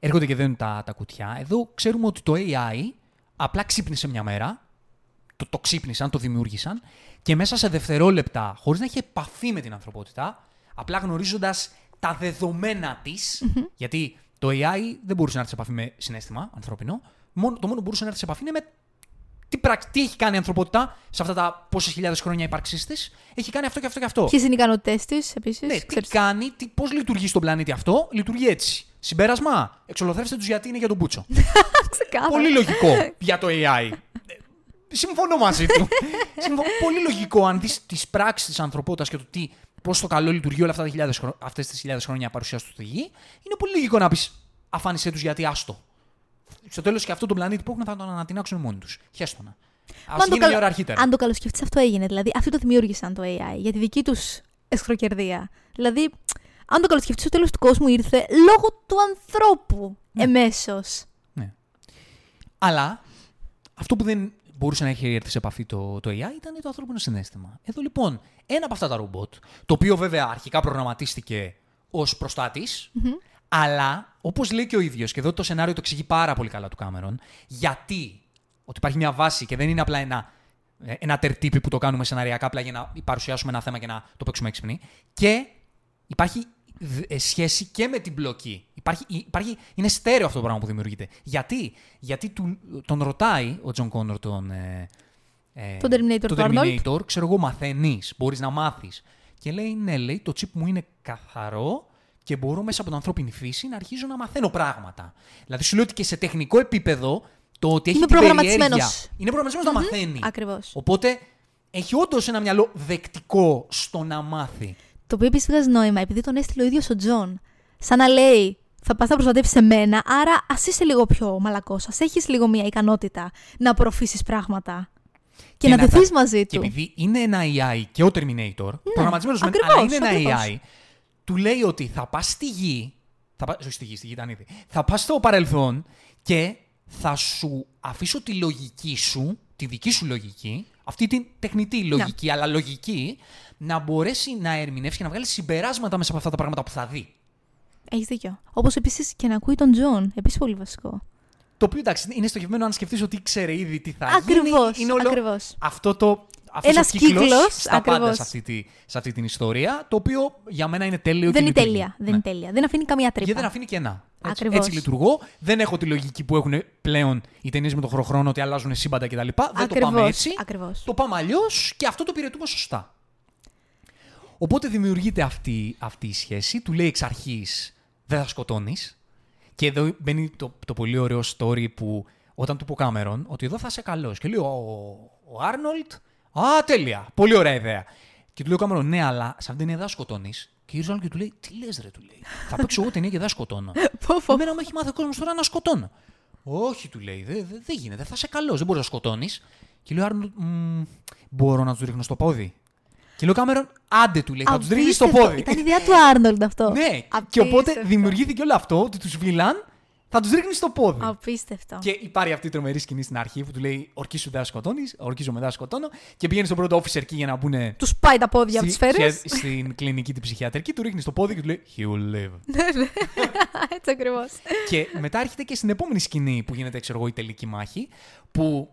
Έρχονται και δένουν τα, τα κουτιά. Εδώ ξέρουμε ότι το AI απλά ξύπνησε μια μέρα. Το, το ξύπνησαν, το δημιούργησαν και μέσα σε δευτερόλεπτα, χωρίς να έχει επαφή με την ανθρωπότητα, απλά γνωρίζοντας τα δεδομένα της, γιατί το AI δεν μπορούσε να έρθει σε επαφή με συνέστημα ανθρώπινο. Μόνο, το μόνο που μπορούσε να έρθει σε επαφή είναι με τι, τι έχει κάνει η ανθρωπότητα σε αυτά τα πόσες χιλιάδες χρόνια ύπαρξής της. Έχει κάνει αυτό και αυτό και αυτό. Ποιες είναι οι ικανότητές της επίσης. Ναι, τι κάνει, πώς λειτουργεί στον πλανήτη αυτό, λειτουργεί έτσι. Συμπέρασμα, εξολοθρεύστε τους γιατί είναι για τον Μπούτσο. (laughs) Πολύ λογικό (laughs) για το AI. Συμφωνώ μαζί του. (laughs) Πολύ λογικό αν δεις τις πράξεις της ανθρωπότητας και το τι, πώς το καλό λειτουργεί όλα αυτές τις χιλιάδες χρόνια παρουσίας του στη γη, είναι πολύ λογικό να πεις αφάνισέ τους γιατί άστο στο τέλος και αυτό το πλανήτη που έχουν θα τον ανατινάξουν μόνοι τους. Χέστονα. Α γίνει μια ώρα αρχίτερα. Αν το καλοσκεφτείς, αυτό έγινε. Δηλαδή, αυτοί το δημιούργησαν το AI για τη δική τους εσχροκερδία. Δηλαδή, αν το καλοσκεφτείς, στο τέλος του κόσμου ήρθε λόγω του ανθρώπου ναι. εμέσως. Ναι. Αλλά αυτό που δεν μπορούσε να έχει έρθει σε επαφή το, το AI ήταν το ανθρώπινο συνέστημα. Εδώ λοιπόν, ένα από αυτά τα ρομπότ, το οποίο βέβαια αρχικά προγραμματίστηκε ως προστατη αλλά, όπως λέει και ο ίδιος, και εδώ το σενάριο το εξηγεί πάρα πολύ καλά του Κάμερον, γιατί ότι υπάρχει μια βάση και δεν είναι απλά ένα, ε, ένα τερτύπι που το κάνουμε σεναριακά απλά για να παρουσιάσουμε ένα θέμα και να το παίξουμε έξυπνοι. Και υπάρχει ε, σχέση και με την πλοκή. Υπάρχει, υπάρχει, είναι στέρεο αυτό το πράγμα που δημιουργείται. Γιατί, Γιατί του, τον ρωτάει ο Τζον Κόνορ τον. Ε, ε, τον Terminator, τον Terminator ξέρω εγώ, μαθαίνεις, μπορείς να μάθεις. Και λέει, ναι, λέει, το chip μου είναι καθαρό και μπορώ μέσα από την ανθρώπινη φύση να αρχίζω να μαθαίνω πράγματα. Δηλαδή σου λέω ότι και σε τεχνικό επίπεδο το ότι έχει είναι την περιέργεια... Είναι προγραμματισμένος να μαθαίνει. Ακριβώς. Οπότε έχει όντως ένα μυαλό δεκτικό στο να μάθει. Το οποίο επίσης βγάζει νόημα επειδή τον έστειλε ο ίδιος ο Τζον. Σαν να λέει, θα πα να προστατεύσει εμένα, άρα ας είσαι λίγο πιο μαλακός. Α έχεις λίγο μια ικανότητα να απορροφήσεις πράγματα. Και, και να δεθεί μαζί του. Και επειδή είναι ένα AI και ο Terminator, ναι, προγραμματισμένος αλλά είναι ένα AI, του λέει ότι θα πας στη γη. Θα πα, στη γη, στη γη ήταν ήδη. Θα πας στο παρελθόν και θα σου αφήσω τη λογική σου, τη δική σου λογική, αυτή την τεχνητή λογική, ναι. αλλά λογική, να μπορέσει να ερμηνεύσει και να βγάλει συμπεράσματα μέσα από αυτά τα πράγματα που θα δει. Έχεις δίκιο. Όπως επίσης και να ακούει τον Τζον. Επίσης πολύ βασικό. Το οποίο εντάξει, είναι στοχευμένο αν σκεφτείς ότι ξέρει ήδη τι θα ακριβώς, γίνει. Είναι όλο ακριβώς. αυτό το ένας κύκλος στα πάντα σε αυτή, τη, σε αυτή την ιστορία, το οποίο για μένα είναι τέλειο. Δεν είναι τέλεια. Δεν είναι ναι. τέλεια. Δεν αφήνει καμία τρύπα. Και δεν αφήνει κενά. Έτσι, έτσι λειτουργώ. Δεν έχω τη λογική που έχουν πλέον οι ταινίες με τον χρόνο ότι αλλάζουν σύμπαντα κτλ. Δεν το πάμε έτσι. Ακριβώς. Το πάμε αλλιώς και αυτό το πυρετούμε σωστά. Οπότε δημιουργείται αυτή, αυτή η σχέση. Του λέει εξ αρχής δεν θα σκοτώνεις. Και εδώ μπαίνει το, το πολύ ωραίο story που όταν του πω Κάμερον ότι εδώ θα είσαι καλό. Και λέει ο Άρνολτ Α, τέλεια. Πολύ ωραία ιδέα. Και του λέει ο Κάμερον, ναι, αλλά σε αυτήν την ταινία δεν σκοτώνεις. Και γυρίζει άλλο και του λέει, Τι λες, ρε, του λέει. Θα παίξω εγώ ταινία και δεν σκοτώνω. (laughs) Εμένα μου έχει μάθει ο κόσμος τώρα να σκοτώνω. Όχι, του λέει, δεν δε, δε γίνεται, θα είσαι καλό, δεν μπορείς να σκοτώνεις. Και λέει ο Άρνολτ, μπορώ να του ρίχνω στο πόδι. Και λέει ο Κάμερον, άντε του λέει, θα τους ρίχνει στο πόδι. Ήταν η ιδέα του Άρνολτ αυτό. ναι, Απίστευτο. και οπότε δημιουργήθηκε όλο αυτό ότι τους βίλαν θα τους ρίχνεις στο πόδι. Απίστευτο. Και υπάρχει αυτή η τρομερή σκηνή στην αρχή που του λέει Ορκίσου δεν σκοτώνεις, ορκίζω μετά σκοτώνω. Και πηγαίνεις στον πρώτο officer εκεί για να μπουν. Τους πάει τα πόδια από τι σφαίρε. Στην κλινική την ψυχιατρική, του ρίχνεις στο πόδι και του λέει He will live. (laughs) Ναι, ναι. Έτσι ακριβώς. και μετά έρχεται και στην επόμενη σκηνή που γίνεται, ξέρω εγώ, η τελική μάχη. Που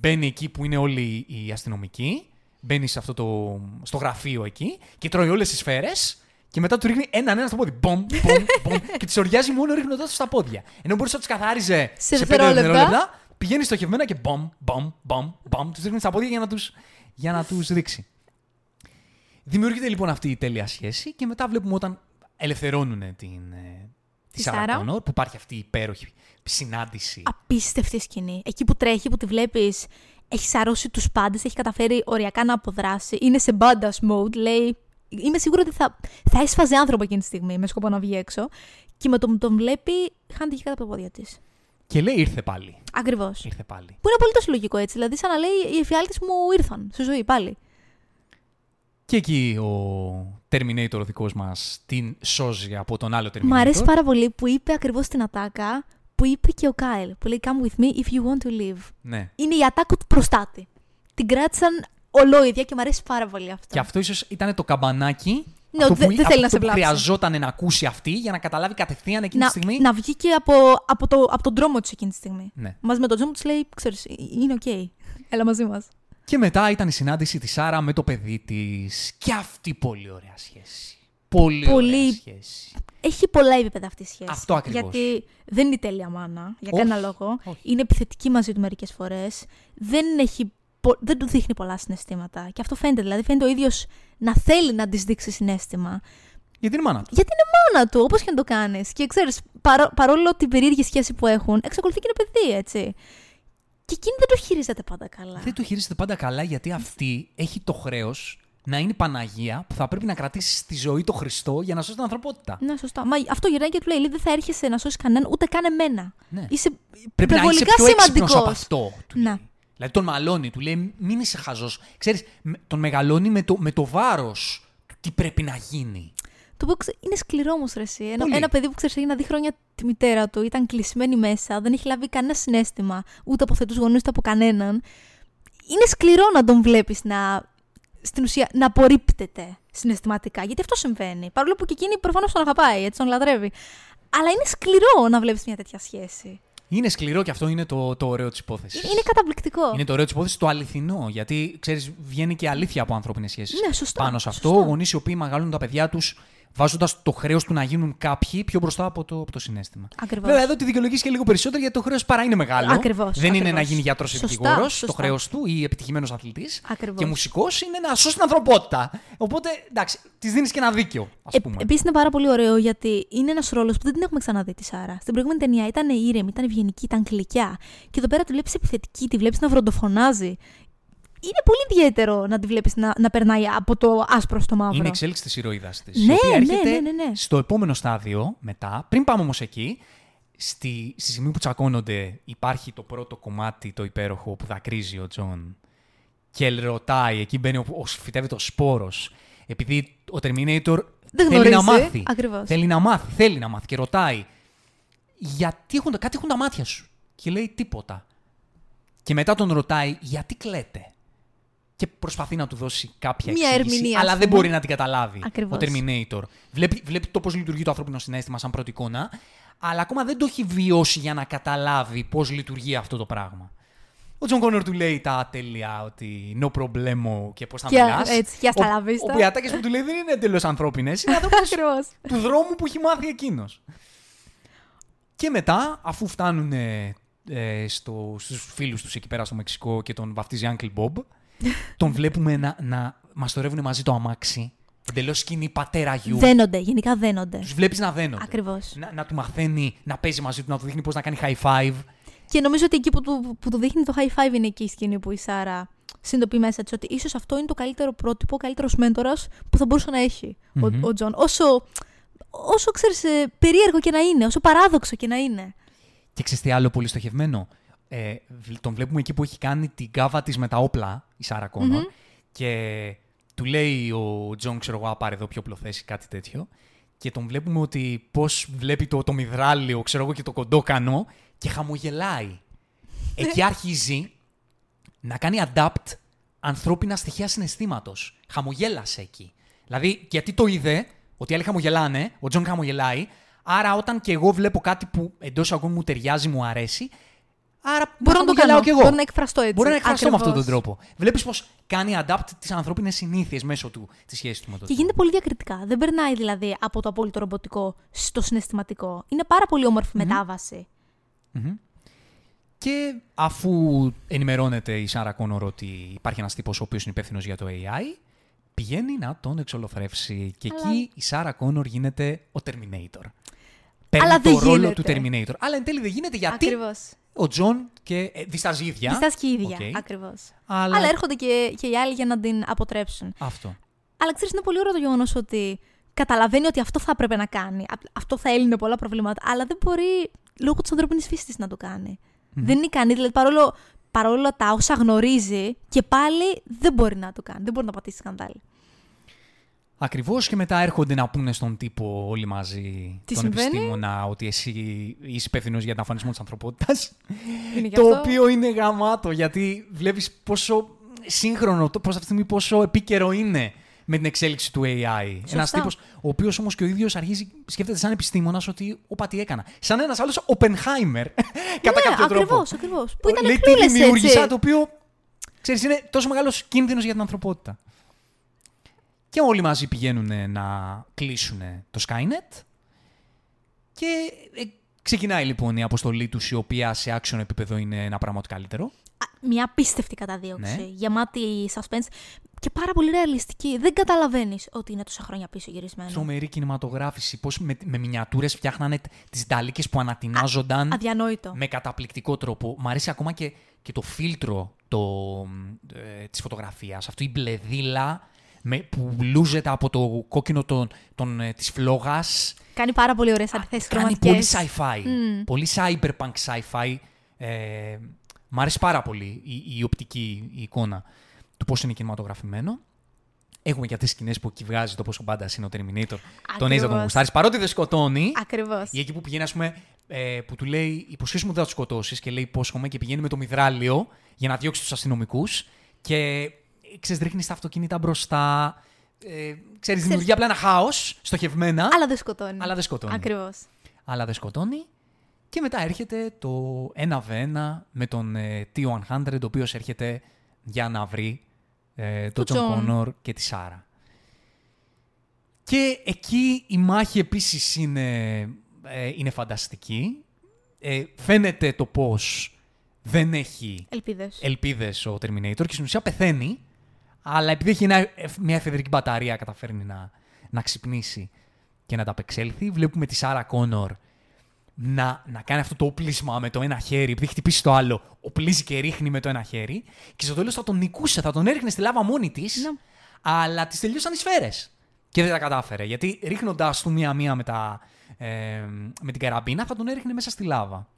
μπαίνει εκεί που είναι όλοι οι αστυνομικοί. Μπαίνεις σε αυτό το, στο γραφείο εκεί και τρώει όλες τις σφαίρες και μετά του ρίχνει έναν ένα στο πόδι. Μπομ, μπομ, μπομ. (laughs) και τις οριάζει μόνο ρίχνοντας του στα πόδια. Ενώ μπορούσε να του καθάριζε σε, σε 5 δευτερόλεπτα. Πηγαίνεις στοχευμένα και μπομ, μπομ, μπομ, μπομ. Τους ρίχνεις στα πόδια για να τους για να τους ρίξει. Δημιουργείται λοιπόν αυτή η τέλεια σχέση και μετά βλέπουμε όταν ελευθερώνουν την, ε, τη Σάρα Κόνορ, που υπάρχει αυτή η υπέροχη συνάντηση. Απίστευτη σκηνή. Εκεί που τρέχει, που τη βλέπεις, έχεις σαρώσει τους πάντες, έχει καταφέρει οριακά να αποδράσει. Είναι σε μπάντας mode, λέει είμαι σίγουρη ότι θα, θα έσφαζε άνθρωπο εκείνη τη στιγμή με σκοπό να βγει έξω. Και με το που τον βλέπει, χάνεται και κάτω από τα πόδια της. Και λέει ήρθε πάλι. Ακριβώς. Ήρθε πάλι. Που είναι απολύτως λογικό έτσι. Δηλαδή, σαν να λέει οι εφιάλτες μου ήρθαν στη ζωή πάλι. Και εκεί ο Terminator ο δικός μας την σώζει από τον άλλο Terminator. Μ' αρέσει πάρα πολύ που είπε ακριβώς την ατάκα που είπε και ο Κάιλ. Που λέει Come with me if you want to live. Ναι. Είναι η ατάκα του προστάτη. Την κράτησαν ολόιδια και μου αρέσει πάρα πολύ αυτό. Και αυτό ίσως ήταν το καμπανάκι Ναι, αυτό ότι δεν- που, δεν θέλει να αυτό σε που βλάψει. χρειαζόταν να ακούσει αυτή για να καταλάβει κατευθείαν εκείνη να, τη στιγμή. να βγει και από, από, το, από τον δρόμο της εκείνη τη στιγμή. Ναι. Μαζί με τον Τζον της λέει: Ξέρεις, είναι οκ. Έλα μαζί μας. Και μετά ήταν η συνάντηση της Σάρα με το παιδί της. Και αυτή πολύ ωραία σχέση. Πολύ, Πολύ. ωραία σχέση. Έχει πολλά επίπεδα αυτή η σχέση. Αυτό ακριβώς. Γιατί δεν είναι η τέλεια μάνα, για Όχι, κανένα λόγο. όχι. Είναι επιθετική μαζί του μερικές φορές. Δεν, έχει, πο- δεν του δείχνει πολλά συναισθήματα. Και αυτό φαίνεται. Δηλαδή, φαίνεται ο ίδιος να θέλει να της δείξει συναίσθημα. Γιατί είναι μάνα του. Γιατί είναι μάνα του, όπως και να το κάνεις. Και ξέρεις, παρό, παρόλο την περίεργη σχέση που έχουν, εξακολουθεί και είναι παιδί, έτσι. Και εκείνη δεν το χειρίζεται πάντα καλά. Δεν το χειρίζεται πάντα καλά γιατί αυτή έχει το χρέος να είναι η Παναγία που θα πρέπει να κρατήσει στη ζωή το Χριστό για να σώσει την ανθρωπότητα. Ναι, σωστά. Μα αυτό γυρνάει και του λέει: «Λέει, Δεν θα έρχεσαι να σώσεις κανέναν, ούτε καν εμένα. Ναι. Είσαι Πρέπει να είσαι υπερβολικά πιο έξυπνος σημαντικός. από αυτό. Του Ναι. λέει. Δηλαδή τον μαλώνει, του λέει μην είσαι χαζός. Ξέρεις, με- τον μεγαλώνει με το, με το βάρος του τι πρέπει να γίνει. Το οποίο ξε- είναι σκληρό όμως ρε εσύ. Ένα, Πολύ. ένα παιδί που ξέρεις έχει να δει χρόνια τη μητέρα του, ήταν κλεισμένη μέσα, δεν έχει λάβει κανένα συνέστημα ούτε από θετούς γονείς ούτε από κανέναν. Είναι σκληρό να τον βλέπεις να. Στην ουσία να απορρίπτεται συναισθηματικά. Γιατί αυτό συμβαίνει. Παρόλο που και εκείνη προφανώς τον αγαπάει, έτσι τον λατρεύει. Αλλά είναι σκληρό να βλέπεις μια τέτοια σχέση. Είναι σκληρό και αυτό είναι το, το ωραίο της υπόθεσης. Είναι καταπληκτικό. Είναι το ωραίο της υπόθεσης το αληθινό. Γιατί ξέρεις, βγαίνει και αλήθεια από ανθρώπινες σχέσεις. Ναι, σωστά, Πάνω σε αυτό, σωστά. γονείς οι οποίοι μεγαλώνουν τα παιδιά τους βάζοντας το χρέος του να γίνουν κάποιοι πιο μπροστά από το, από το συνέστημα. Ακριβώς. Βέβαια, εδώ τη δικαιολογείς και λίγο περισσότερο γιατί το χρέος παρά είναι μεγάλο. Ακριβώς, Δεν είναι ακριβώς. να γίνει γιατρός ή Σωστά, δικηγόρο το σωστά. χρέος του ή επιτυχημένος αθλητής. Ακριβώς. Και μουσικός είναι να σώσεις την ανθρωπότητα. Οπότε εντάξει, της δίνεις και ένα δίκιο, ας πούμε. Επίσης είναι πάρα πολύ ωραίο γιατί είναι ένας ρόλος που δεν την έχουμε ξαναδεί της Σάρα. Στην προηγούμενη ταινία ήταν ήρεμη, ήταν ευγενική, ήταν γλυκιά. Και εδώ πέρα τη βλέπεις επιθετική, τη βλέπεις να βροντοφωνάζει. Είναι πολύ ιδιαίτερο να τη βλέπεις να, να περνάει από το άσπρο στο μαύρο. Είναι η εξέλιξη της ηρωίδας της. Ναι, η οποία ναι, έρχεται ναι, ναι, ναι. στο επόμενο στάδιο μετά. Πριν πάμε όμως εκεί, στη, στη στιγμή που τσακώνονται, υπάρχει το πρώτο κομμάτι, το υπέροχο, που δακρύζει ο Τζον και ρωτάει, εκεί μπαίνει ο, ο φυτεύει το σπόρος. Επειδή ο Terminator Δεν θέλει να γνωρίζει, μάθει. ακριβώς. Θέλει να μάθει, θέλει να μάθει και ρωτάει. Γιατί έχουν, κάτι έχουν τα μάτια σου; Και λέει τίποτα. Και μετά τον ρωτάει γιατί κλαίτε; Και προσπαθεί να του δώσει κάποια Μια εξήγηση, ερμηνεία, αλλά ας δεν πούμε. μπορεί να την καταλάβει Ακριβώς. ο Terminator. Βλέπει, βλέπει το πώς λειτουργεί το ανθρώπινο συνέστημα σαν πρώτη εικόνα, αλλά ακόμα δεν το έχει βιώσει για να καταλάβει πώς λειτουργεί αυτό το πράγμα. Ο Τζον Κόνορ του λέει τα τέλεια ότι no problemo και πώς θα Και, μιλάς. έτσι, και hasta la Όπου- vista. Όπου οι ατάκες που του λέει δεν είναι εντελώς ανθρώπινες, είναι ανθρώπινες Ακριβώς. του δρόμου που έχει μάθει εκείνος. Και μετά, αφού φτάνουν ε, ε, στο, στους φίλους τους εκεί πέρα στο Μεξικό και τον βαφτίζει Uncle Bob, (laughs) τον βλέπουμε να, να μαστορεύουν μαζί το αμάξι. Εντελώς σκηνή πατέρα γιου. Δένονται, γενικά δένονται. Τους βλέπεις να δένονται. Ακριβώς. Να, να του μαθαίνει να παίζει μαζί του, να του δείχνει πώς να κάνει high five. Και νομίζω ότι εκεί που του, που του δείχνει το high five είναι εκεί η σκηνή που η Σάρα συνειδητοποιεί μέσα της ότι ίσως αυτό είναι το καλύτερο πρότυπο, ο καλύτερος μέντορας που θα μπορούσε να έχει ο, ο Τζον. Όσο, όσο ξέρεις, περίεργο και να είναι, όσο παράδοξο και να είναι. Και ξέρεις τι άλλο πολύ στοχευμένο; Ε, βλ- τον βλέπουμε εκεί που έχει κάνει την κάβα της με τα όπλα, η Σάρα Κόνορ, και του λέει ο Τζον, ξέρω εγώ, «Α, πάρε εδώ πιο πλοθέση, κάτι τέτοιο. Και τον βλέπουμε ότι πώς βλέπει το, το μυδράλιο, ξέρω εγώ, και το κοντόκανο και χαμογελάει. Εκεί αρχίζει να κάνει adapt ανθρώπινα στοιχεία συναισθήματος. Χαμογέλασε εκεί. Δηλαδή, γιατί το είδε, ότι οι άλλοι χαμογελάνε, ο Τζον χαμογελάει, άρα όταν και εγώ βλέπω κάτι που εντός εισαγωγικών μου ταιριάζει, μου αρέσει, άρα Μπορώ να το χαμογελάω κάνω. κι εγώ. Μπορώ να εκφραστώ έτσι. Μπορώ να εκφραστώ με αυτόν τον Ακριβώς. τρόπο. Βλέπεις πως κάνει adapt τις ανθρώπινες συνήθειες μέσω του της σχέσης του με τον Και γίνεται πολύ διακριτικά. Δεν περνάει δηλαδή από το απόλυτο ρομποτικό στο συναισθηματικό. Είναι πάρα πολύ όμορφη μετάβαση. Και αφού ενημερώνεται η Σάρα Κόνορ ότι υπάρχει ένας τύπος ο οποίος είναι υπεύθυνος για το AI, πηγαίνει να τον εξολοθρεύσει. Και Αλλά- εκεί η Σάρα Κόνορ γίνεται ο Terminator. Παίρνει Αλλά το δεν ρόλο γίνεται. του Terminator. Αλλά εν τέλει δεν γίνεται γιατί Ακριβώς. Ο Τζον και. Ε, διστάζει η ίδια. Διστάζει και η ίδια. Οκ. Ακριβώς. Αλλά... Αλλά έρχονται και, και οι άλλοι για να την αποτρέψουν. Αυτό. Αλλά ξέρεις, είναι πολύ ωραίο το γεγονός ότι καταλαβαίνει ότι αυτό θα έπρεπε να κάνει. Α- Αυτό θα έλυνε πολλά προβλήματα. Αλλά δεν μπορεί λόγω της ανθρώπινης φύσης να το κάνει. Δεν είναι ικανή, δηλαδή παρόλο, παρόλο τα όσα γνωρίζει και πάλι δεν μπορεί να το κάνει. Δεν μπορεί να πατήσει σκανδάλι. Ακριβώς και μετά έρχονται να πούνε στον τύπο όλοι μαζί, Τι τον συμβαίνει; επιστήμονα, ότι εσύ είσαι υπεύθυνος για τον αφανισμό της ανθρωπότητας. Είναι γι' Το αυτό. οποίο είναι γαμάτο, γιατί βλέπεις πόσο σύγχρονο, το- πώς αυτή τη στιγμή πόσο επίκαιρο είναι με την εξέλιξη του AI. Ένας τύπος, ο οποίος όμως και ο ίδιος αρχίζει, σκέφτεται σαν επιστήμονας ότι όπα τι έκανα. Σαν ένας άλλος Οπενχάιμερ. κατά ναι, κάποιο τρόπο. ακριβώς, ακριβώς. Που ήταν Λέει τι κλούλες, δημιούργησα, έτσι. το οποίο ξέρεις, είναι τόσο μεγάλος κίνδυνος για την ανθρωπότητα. Και όλοι μαζί πηγαίνουν να κλείσουν το Skynet. Και ε, ξεκινάει λοιπόν η αποστολή τους, η οποία σε άξιο επίπεδο είναι ένα πράγμα το καλύτερο. Α, Μια απίστευτη καταδίωξη. Ναι. Γεμάτη suspense και πάρα πολύ ρεαλιστική. Δεν καταλαβαίνεις ότι είναι τόσα χρόνια πίσω γυρισμένο. Τρομερή κινηματογράφηση. Πώς με, με μινιατούρες φτιάχνανε τις νταλίκε που ανατινάζονταν Αδιανόητο. με καταπληκτικό τρόπο. Μ' αρέσει ακόμα και, και το φίλτρο το, ε, της φωτογραφίας. Αυτό η μπλεδίλα με, που λούζεται από το κόκκινο των, των, ε, της φλόγας. Κάνει πάρα πολύ ωραίες αντιθέσεις Κάνει χρωματικές. πολύ sci-fi. Μμ. Πολύ cyberpunk sci-fi. Ε, μ' αρέσει πάρα πολύ η, η οπτική η εικόνα του πώς είναι κινηματογραφημένο. Έχουμε και αυτές τις σκηνές που εκεί βγάζει το πόσο μπάντας είναι ο Terminator. Τον έχει να τον Ακριβώς. γουστάρεις. Παρότι δεν σκοτώνει, Ακριβώς. ή εκεί που πηγαίνει, ας πούμε, ε, που του λέει υποσχέσου μου δεν θα τους σκοτώσεις και λέει υπόσχομαι και πηγαίνει με το μυδράλιο για να διώξει τους αστυνομικούς και ε, ξέρεις, ρίχνεις τα αυτοκίνητα μπροστά. Ε, ξέρεις, δημιουργεί απλά ένα χάος στοχευμένα, Αλλά δεν σκοτώνει. αλλά δεν σκοτώνει. Ακριβώς. Αλλά δεν σκοτώνει. Και μετά έρχεται το 1v1 με τον ε, T-100, ο οποίος έρχεται για να βρει ε, τον Τον Τζον John. Κόνορ και τη Σάρα. Και εκεί η μάχη επίσης είναι, ε, είναι φανταστική. Ε, φαίνεται το πώς δεν έχει Ελπίδες. ελπίδες ο Terminator και στην ουσία πεθαίνει, αλλά επειδή έχει ένα, μια εφεδρική μπαταρία καταφέρνει να, να ξυπνήσει και να ανταπεξέλθει. Βλέπουμε τη Σάρα Κόνορ να, να κάνει αυτό το όπλισμα με το ένα χέρι, επειδή έχει χτυπήσει το άλλο, οπλίζει και ρίχνει με το ένα χέρι. Και στο τέλος θα τον νικούσε, θα τον έριχνε στη λάβα μόνη της, Ναι. αλλά της τελειώσαν οι σφαίρες. Και δεν τα κατάφερε. Γιατί ρίχνοντά του μία-μία με, τα, ε, με την καραμπίνα, θα τον έριχνε μέσα στη λάβα.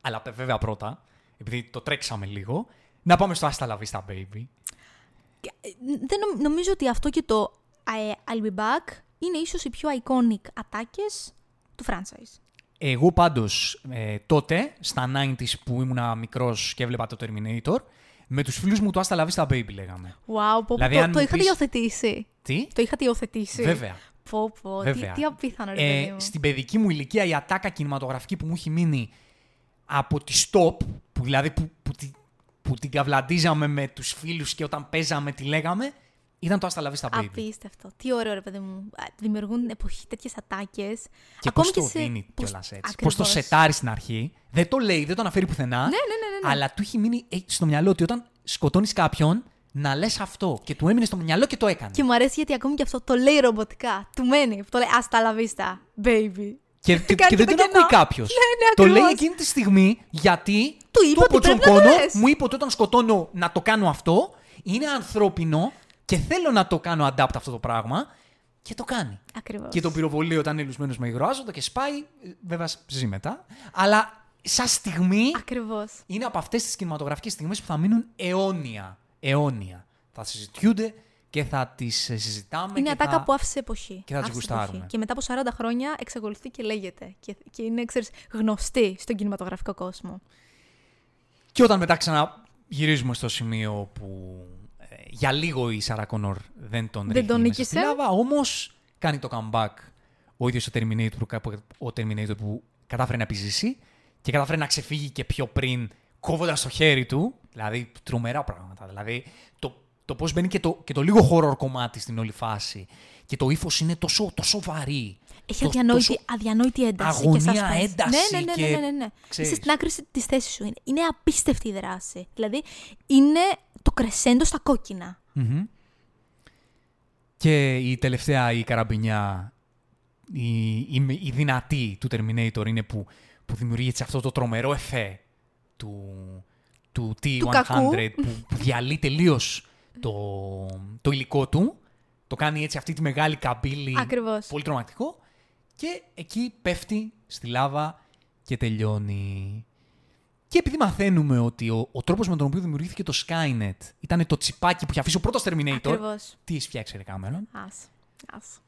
Αλλά βέβαια πρώτα, επειδή το τρέξαμε λίγο, να πάμε στο Asta la Vista Baby. Και, ε, Δεν νομ- νομίζω ότι αυτό και το ε, I'll be back είναι ίσως οι πιο iconic ατάκες του franchise. Εγώ πάντως ε, τότε, στα 90s που ήμουν μικρός και έβλεπα το Terminator, με τους φίλους μου το Asta la Vista Baby λέγαμε. Wow, πω, Δηλαδή, το, αν το μου είχατε πεις- υιοθετήσει. Τι; Το είχατε υιοθετήσει. Βέβαια. Πω, πω, τι, Βέβαια. τι απίθανο ρε Ε, παιδί μου. στην παιδική μου ηλικία η ατάκα κινηματογραφική που μου έχει μείνει από τη stop, που δηλαδή που, που, τη- που την καβλαντίζαμε με τους φίλους και όταν παίζαμε τη λέγαμε, ήταν το Asta la Vista Baby. Απίστευτο. Τι ωραίο ρε παιδί μου. Α, Δημιουργούν εποχή τέτοιες ατάκες. Και πώς το δίνει κιόλας έτσι. Πώς το Ακριβώς. σετάρει στην αρχή. Δεν το λέει, δεν το αναφέρει πουθενά. Ναι, ναι, ναι, ναι. Αλλά του έχει μείνει ε, στο μυαλό ότι όταν σκοτώνεις κάποιον, να λες αυτό. Και του έμεινε στο μυαλό και το έκανε. Και μου αρέσει γιατί ακόμη και αυτό το λέει ρομποτικά. Του μένει. Το λέει Hasta la vista, baby. Και, και, Κάνει και δεν το τον κενό. ακούει κάποιος. Ναι, ναι, το λέει ακριβώς. εκείνη τη στιγμή γιατί Του είπε είπε ο ότι Τζον πρέπει να το Κόνορ, λες. μου είπε ότι όταν σκοτώνω να το κάνω αυτό, είναι ανθρώπινο και θέλω να το κάνω adapt αυτό το πράγμα και το κάνει. Ακριβώς. Και τον πυροβολεί όταν είναι λουσμένος με υγρό άζωτο και σπάει. ε, Βέβαια ζει μετά. Αλλά σαν στιγμή Ακριβώς. είναι από αυτές τις κινηματογραφικές στιγμές που θα μείνουν αιώνια. Αιώνια. Θα συζητιούνται και θα τις συζητάμε. Είναι και ατάκα θα... που άφησε εποχή. και θα τις Άφησε γουστάρουμε. εποχή. Και μετά από 40 χρόνια εξακολουθεί και λέγεται. Και, και είναι, ξέρεις, γνωστή στον κινηματογραφικό κόσμο. Και όταν μετά ξαναγυρίζουμε στο σημείο που ε, για λίγο η Σάρα Κόνορ δεν τον Δεν ρίχνει τον μέσα νίκησε. στη λάβα, όμως κάνει το comeback ο ίδιος ο Terminator, που- κάπου- ο Terminator που κατάφερε να επιζήσει και κατάφερε να ξεφύγει και πιο πριν κόβοντας το χέρι του. Δηλαδή, τρομερά πράγματα. Δηλαδή, το, το πώς μπαίνει και το, και το λίγο horror κομμάτι στην όλη φάση. Και το ύφος είναι τόσο, τόσο βαρύ. Έχει Το- αδιανόητη, τόσο- αδιανόητη ένταση. αγωνία, και suspense. ένταση Ναι, ναι, ναι, και- ναι, ναι, ναι. ξέρεις. Είσαι στην άκρη της θέσης σου. Είναι, είναι απίστευτη η δράση. Δηλαδή, είναι το κρεσέντο στα κόκκινα. Μμμ. Και η τελευταία, η καραμπινιά, η, η, η δυνατή του Terminator είναι που, που δημιουργεί έτσι αυτό το τρομερό εφέ του, του κακού. T-100 που, που διαλύει τελείως το, το υλικό του. Το κάνει έτσι αυτή τη μεγάλη καμπύλη. Ακριβώς. Πολύ τρομακτικό. Και εκεί πέφτει στη λάβα και τελειώνει. Και επειδή μαθαίνουμε ότι ο, ο τρόπος με τον οποίο δημιουργήθηκε το Skynet ήταν το τσιπάκι που είχε αφήσει ο πρώτος Terminator. Ακριβώς. Τι έχει φτιάξει, Ρε Κάμερον; Ας. Ας.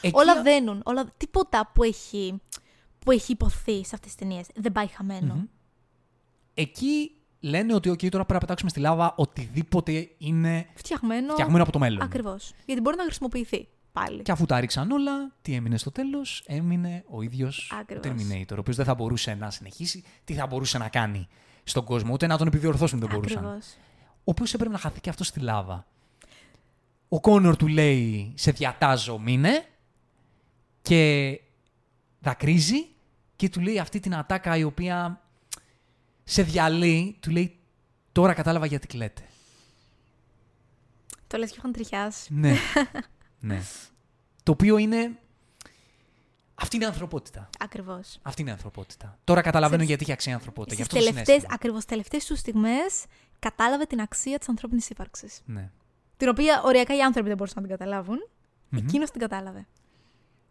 Εκεί- Όλα δένουν. Όλα... Τίποτα που έχει, που έχει υποθεί σε αυτές τις ταινίες δεν πάει χαμένο. Μμμ. Εκεί λένε ότι okay, τώρα πρέπει να πετάξουμε στη λάβα οτιδήποτε είναι Φτιαγμένο. φτιαγμένο από το μέλλον. Ακριβώς. Γιατί μπορεί να χρησιμοποιηθεί πάλι. Και αφού τα ρίξαν όλα, τι έμεινε στο τέλος, έμεινε ο ίδιος ο Ακριβώς. Terminator, ο οποίος δεν θα μπορούσε να συνεχίσει, τι θα μπορούσε να κάνει στον κόσμο, ούτε να τον επιδιορθώσουν δεν μπορούσαν. Ακριβώς. Ο οποίος έπρεπε να χαθεί και αυτός στη λάβα. Ο Κόνορ του λέει: Σε διατάζω, μείνε. Και δακρύζει και του λέει αυτή την ατάκα η οποία σε διαλύει. Του λέει: Τώρα κατάλαβα γιατί κλαίτε. Το λες και είχαν τριχιάσει. Ναι. (laughs) ναι. Το οποίο είναι. Αυτή είναι η ανθρωπότητα. Ακριβώς. Αυτή είναι η ανθρωπότητα. Τώρα καταλαβαίνω Ξέρεις, γιατί έχει αξία η ανθρωπότητα. Γι' Στις αυτό το τελευταίες, συνέστημα. ακριβώς τελευταίες τους στιγμές κατάλαβε την αξία της ανθρώπινης ύπαρξης. Ναι. Την οποία οριακά οι άνθρωποι δεν μπορούσαν να την καταλάβουν. Μμμ. Εκείνος την κατάλαβε.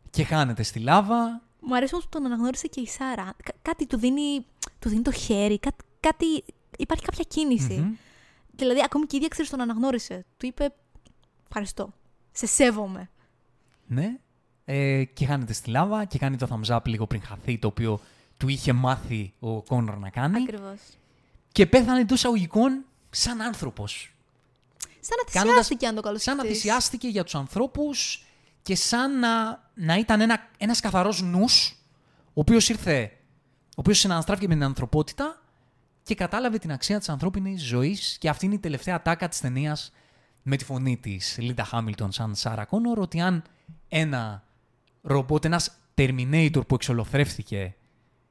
Και χάνεται στη λάβα. Μου αρέσει όμως που τον αναγνώρισε και η Σάρα. Κα- κάτι του δίνει, του δίνει το χέρι, κάτι, κάτι, υπάρχει κάποια κίνηση. Μμμ. Δηλαδή, ακόμη και η ίδια ξέρεις τον αναγνώρισε. Του είπε, ευχαριστώ. Σε σέβομαι. Ναι. Ε, και χάνεται στη λάβα και κάνει το thumbs up λίγο πριν χαθεί, το οποίο του είχε μάθει ο Κόνορ να κάνει. Ακριβώς. Και πέθανε εντός εισαγωγικών σαν άνθρωπος. Σαν να Κάνοντας- θυσιάστηκε, αν το καλώς Σαν να σκεφτείς. θυσιάστηκε για τους ανθρώπους και σαν να, να ήταν ένα, ένας καθαρός νους, ο οποίος ήρθε, ο οποίος συναναστράφηκε με την ανθρωπότητα και κατάλαβε την αξία της ανθρώπινης ζωής και αυτή είναι η τελευταία τάκα της ταινίας με τη φωνή της Λίντα Χάμιλτον σαν Σάρα Κόνορ ότι αν ένα ρομπότ, ένας Terminator που εξολοθρεύθηκε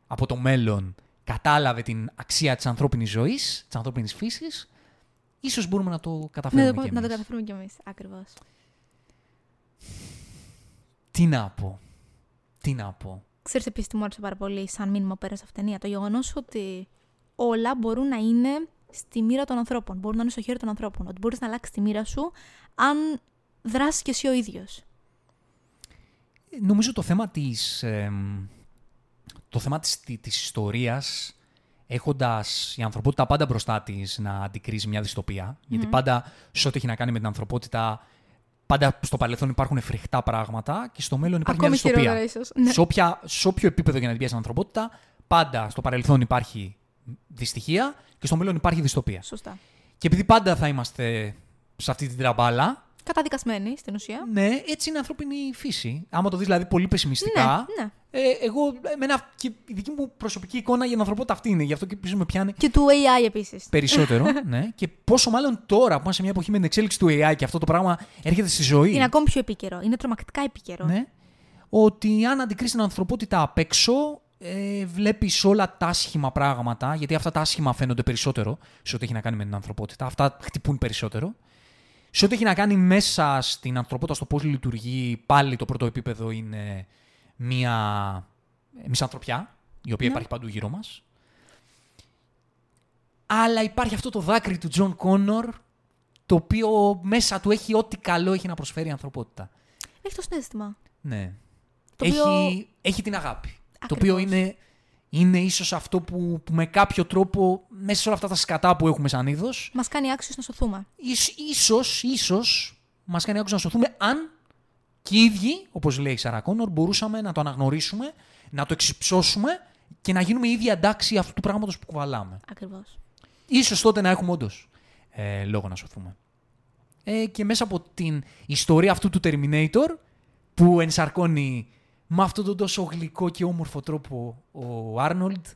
από το μέλλον κατάλαβε την αξία της ανθρώπινης ζωής, της ανθρώπινης φύσης, ίσως μπορούμε να το καταφέρουμε Ναι, κι να το εμείς. καταφέρουμε κι εμείς. Ακριβώς. Τι να πω. Τι να πω. Ξέρεις επίσης τι μου άρεσε πάρα πολύ σαν μήνυμα πέρα σε αυτήν την ταινία. Το γεγονός ότι όλα μπορούν να είναι στη μοίρα των ανθρώπων. Μπορούν να είναι στο χέρι των ανθρώπων. Ότι μπορείς να αλλάξεις τη μοίρα σου αν δράσεις και εσύ ο ίδιος. Νομίζω το θέμα της, εμ, το θέμα της, τη- της ιστορίας, έχοντας η ανθρωπότητα πάντα μπροστά της να αντικρίζει μια δυστοπία, γιατί πάντα σε ό,τι έχει να κάνει με την ανθρωπότητα, πάντα στο παρελθόν υπάρχουν φρικτά πράγματα και στο μέλλον υπάρχει Ακόμη μια δυστοπία. χειρότερα ίσως. Ναι. Σε, όποια, σε όποιο επίπεδο για να την πιάσει η ανθρωπότητα, πάντα στο παρελθόν υπάρχει δυστυχία και στο μέλλον υπάρχει δυστοπία. Σωστά. Και επειδή πάντα θα είμαστε σε αυτή την τραμπάλα, Καταδικασμένη στην ουσία. ναι, έτσι είναι η ανθρώπινη φύση. Άμα το δεις δηλαδή πολύ πεσημιστικά, Ναι, ναι. ε, εγώ, εμένα, και η δική μου προσωπική εικόνα για την ανθρωπότητα αυτή είναι. Γι' αυτό και πίσω με πιάνει Και του AI επίσης. περισσότερο. (laughs) ναι. Και πόσο μάλλον τώρα που είμαστε σε μια εποχή με την εξέλιξη του AI και αυτό το πράγμα έρχεται στη ζωή. Είναι ακόμη πιο επίκαιρο. Είναι τρομακτικά επίκαιρο. Ναι. Ότι αν αντικρίσεις την ανθρωπότητα απ' έξω, ε, βλέπεις όλα τα άσχημα πράγματα, γιατί αυτά τα άσχημα φαίνονται περισσότερο σε ό,τι έχει να κάνει με την ανθρωπότητα. Αυτά χτυπούν περισσότερο. Σε ό,τι έχει να κάνει μέσα στην ανθρωπότητα, στο πώς λειτουργεί, πάλι το πρώτο επίπεδο είναι μια ε, μισανθρωπιά, η οποία Ναι. υπάρχει παντού γύρω μας. Αλλά υπάρχει αυτό το δάκρυ του Τζον Κόνορ, το οποίο μέσα του έχει ό,τι καλό έχει να προσφέρει η ανθρωπότητα. Έχει το συναίσθημα. Ναι. Το έχει, οποίο- έχει την αγάπη. Το Ακριβώς. οποίο είναι, είναι ίσως αυτό που, που με κάποιο τρόπο, μέσα σε όλα αυτά τα σκατά που έχουμε σαν είδος, Μας κάνει άξιους να σωθούμε. ίσ- ίσως, ίσως μας κάνει άκουσα να σωθούμε αν και οι ίδιοι, όπως λέει η Σάρα Κόνορ, μπορούσαμε να το αναγνωρίσουμε, να το εξυψώσουμε και να γίνουμε οι ίδιοι αντάξει αυτού του πράγματος που κουβαλάμε. Ακριβώς. Ίσως τότε να έχουμε όντως ε, λόγο να σωθούμε. Ε, και μέσα από την ιστορία αυτού του Terminator που ενσαρκώνει με αυτόν τον τόσο γλυκό και όμορφο τρόπο ο Άρνολντ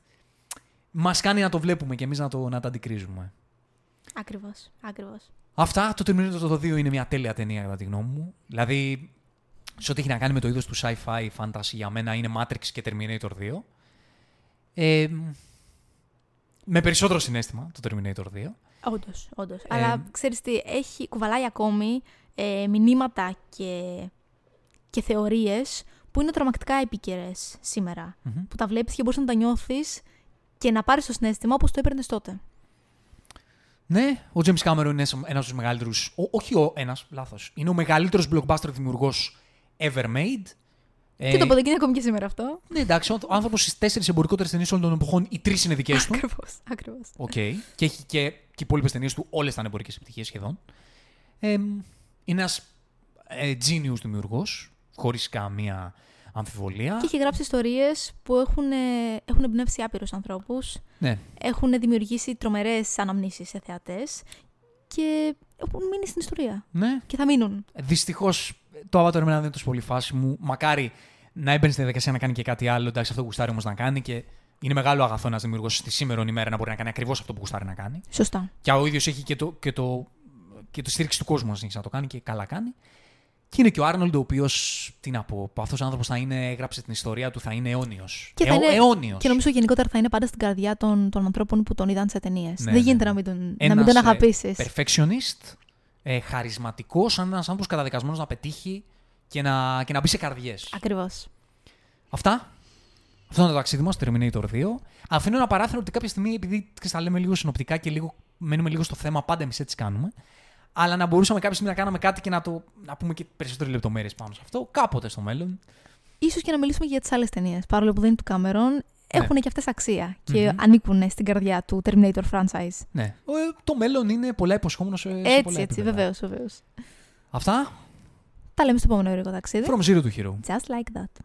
μας κάνει να το βλέπουμε και εμείς να το, να το αντικρίζουμε. Ακριβώς. Ακριβώς. Αυτά, το Terminator το 2 είναι μια τέλεια ταινία κατά τη γνώμη μου. Δηλαδή, σε ό,τι έχει να κάνει με το είδος του sci-fi fantasy για μένα είναι Matrix και Terminator 2. Ε, με περισσότερο συνέστημα το Terminator 2. Όντως, όντως. Ε, Αλλά ξέρεις τι, έχει, κουβαλάει ακόμη ε, μηνύματα και, και θεωρίες που είναι τρομακτικά επίκαιρες σήμερα. Μμμ. Που τα βλέπεις και μπορείς να τα νιώθεις και να πάρεις το συναίσθημα όπως το έπαιρνες τότε. Ναι, ο James Cameron είναι ένας από τους μεγαλύτερους. Όχι ο ένας, λάθος. Είναι ο μεγαλύτερος blockbuster δημιουργός ever made. Ε, Και το αποδεικνύει ακόμη και σήμερα αυτό. Ναι, εντάξει, ο άνθρωπος στις τέσσερις εμπορικότερες ταινίες όλων των εποχών, οι τρεις είναι δικές του. Ακριβώς. Ακριβώς. Οκ. Και έχει και, και οι υπόλοιπες ταινίες του, όλες ήταν εμπορικές επιτυχίες σχεδόν. Ε, είναι ένας ε, genius δημιουργός, χωρίς καμία αμφιβολία. Και έχει γράψει ιστορίες που έχουν, ε, έχουν εμπνεύσει άπειρους ανθρώπους. Ναι. Έχουν δημιουργήσει τρομερές αναμνήσεις σε θεατές. Και έχουν μείνει στην ιστορία. ναι. Και θα μείνουν. Δυστυχώς το Avatar εμένα δεν είναι τόσο πολύ φάση μου. Μακάρι να έμπαινε στη διαδικασία να κάνει και κάτι άλλο. Εντάξει, αυτό που γουστάρει όμως να κάνει και είναι μεγάλο αγαθό ένας δημιουργός στη σήμερα ημέρα να μπορεί να κάνει ακριβώς αυτό που γουστάρει να κάνει. Σωστά. Και ο ίδιος έχει και το, και, το, και το στήριξη του κόσμου να συνεχίσει να το κάνει και καλά κάνει. Και είναι και ο Άρνολντ, ο οποίος, τι να πω, αυτός ο άνθρωπος θα είναι, έγραψε την ιστορία του, θα είναι αιώνιος. Και θα είναι- αιώνιος. Και νομίζω γενικότερα θα είναι πάντα στην καρδιά των, των ανθρώπων που τον είδαν σε ταινίες. Ναι, Δεν γίνεται ναι, να μην τον, να Ένας, μην τον ε, αγαπήσεις. perfectionist, ε, χαρισματικός, σαν ένας άνθρωπος καταδικασμένος να πετύχει και να, και να μπει σε καρδιές. Ακριβώς. Αυτά. Αυτό είναι το ταξίδι μας, Terminator 2. Αφήνω ένα παράθυρο ότι κάποια στιγμή, επειδή ξέρεις, τα λέμε λίγο συνοπτικά και λίγο, μένουμε λίγο στο θέμα, πάντα εμείς έτσι κάνουμε. Αλλά να μπορούσαμε κάποια στιγμή να κάνουμε κάτι και να, το, να πούμε και περισσότερες λεπτομέρειες πάνω σε αυτό, κάποτε στο μέλλον. Ίσως και να μιλήσουμε και για τις άλλες ταινίες. Παρόλο που δεν είναι του Κάμερον, έχουν και αυτές αξία και Ναι. Μμμ. ανήκουν στην καρδιά του Terminator franchise. Ναι. Ε, το μέλλον είναι πολλά υποσχόμενο σε, σε πολλά Έτσι, έτσι, επίπεδα. βεβαίως, βεβαίως. Αυτά. Τα λέμε στο επόμενο ωρικό ταξίδι. From zero to hero. Just like that.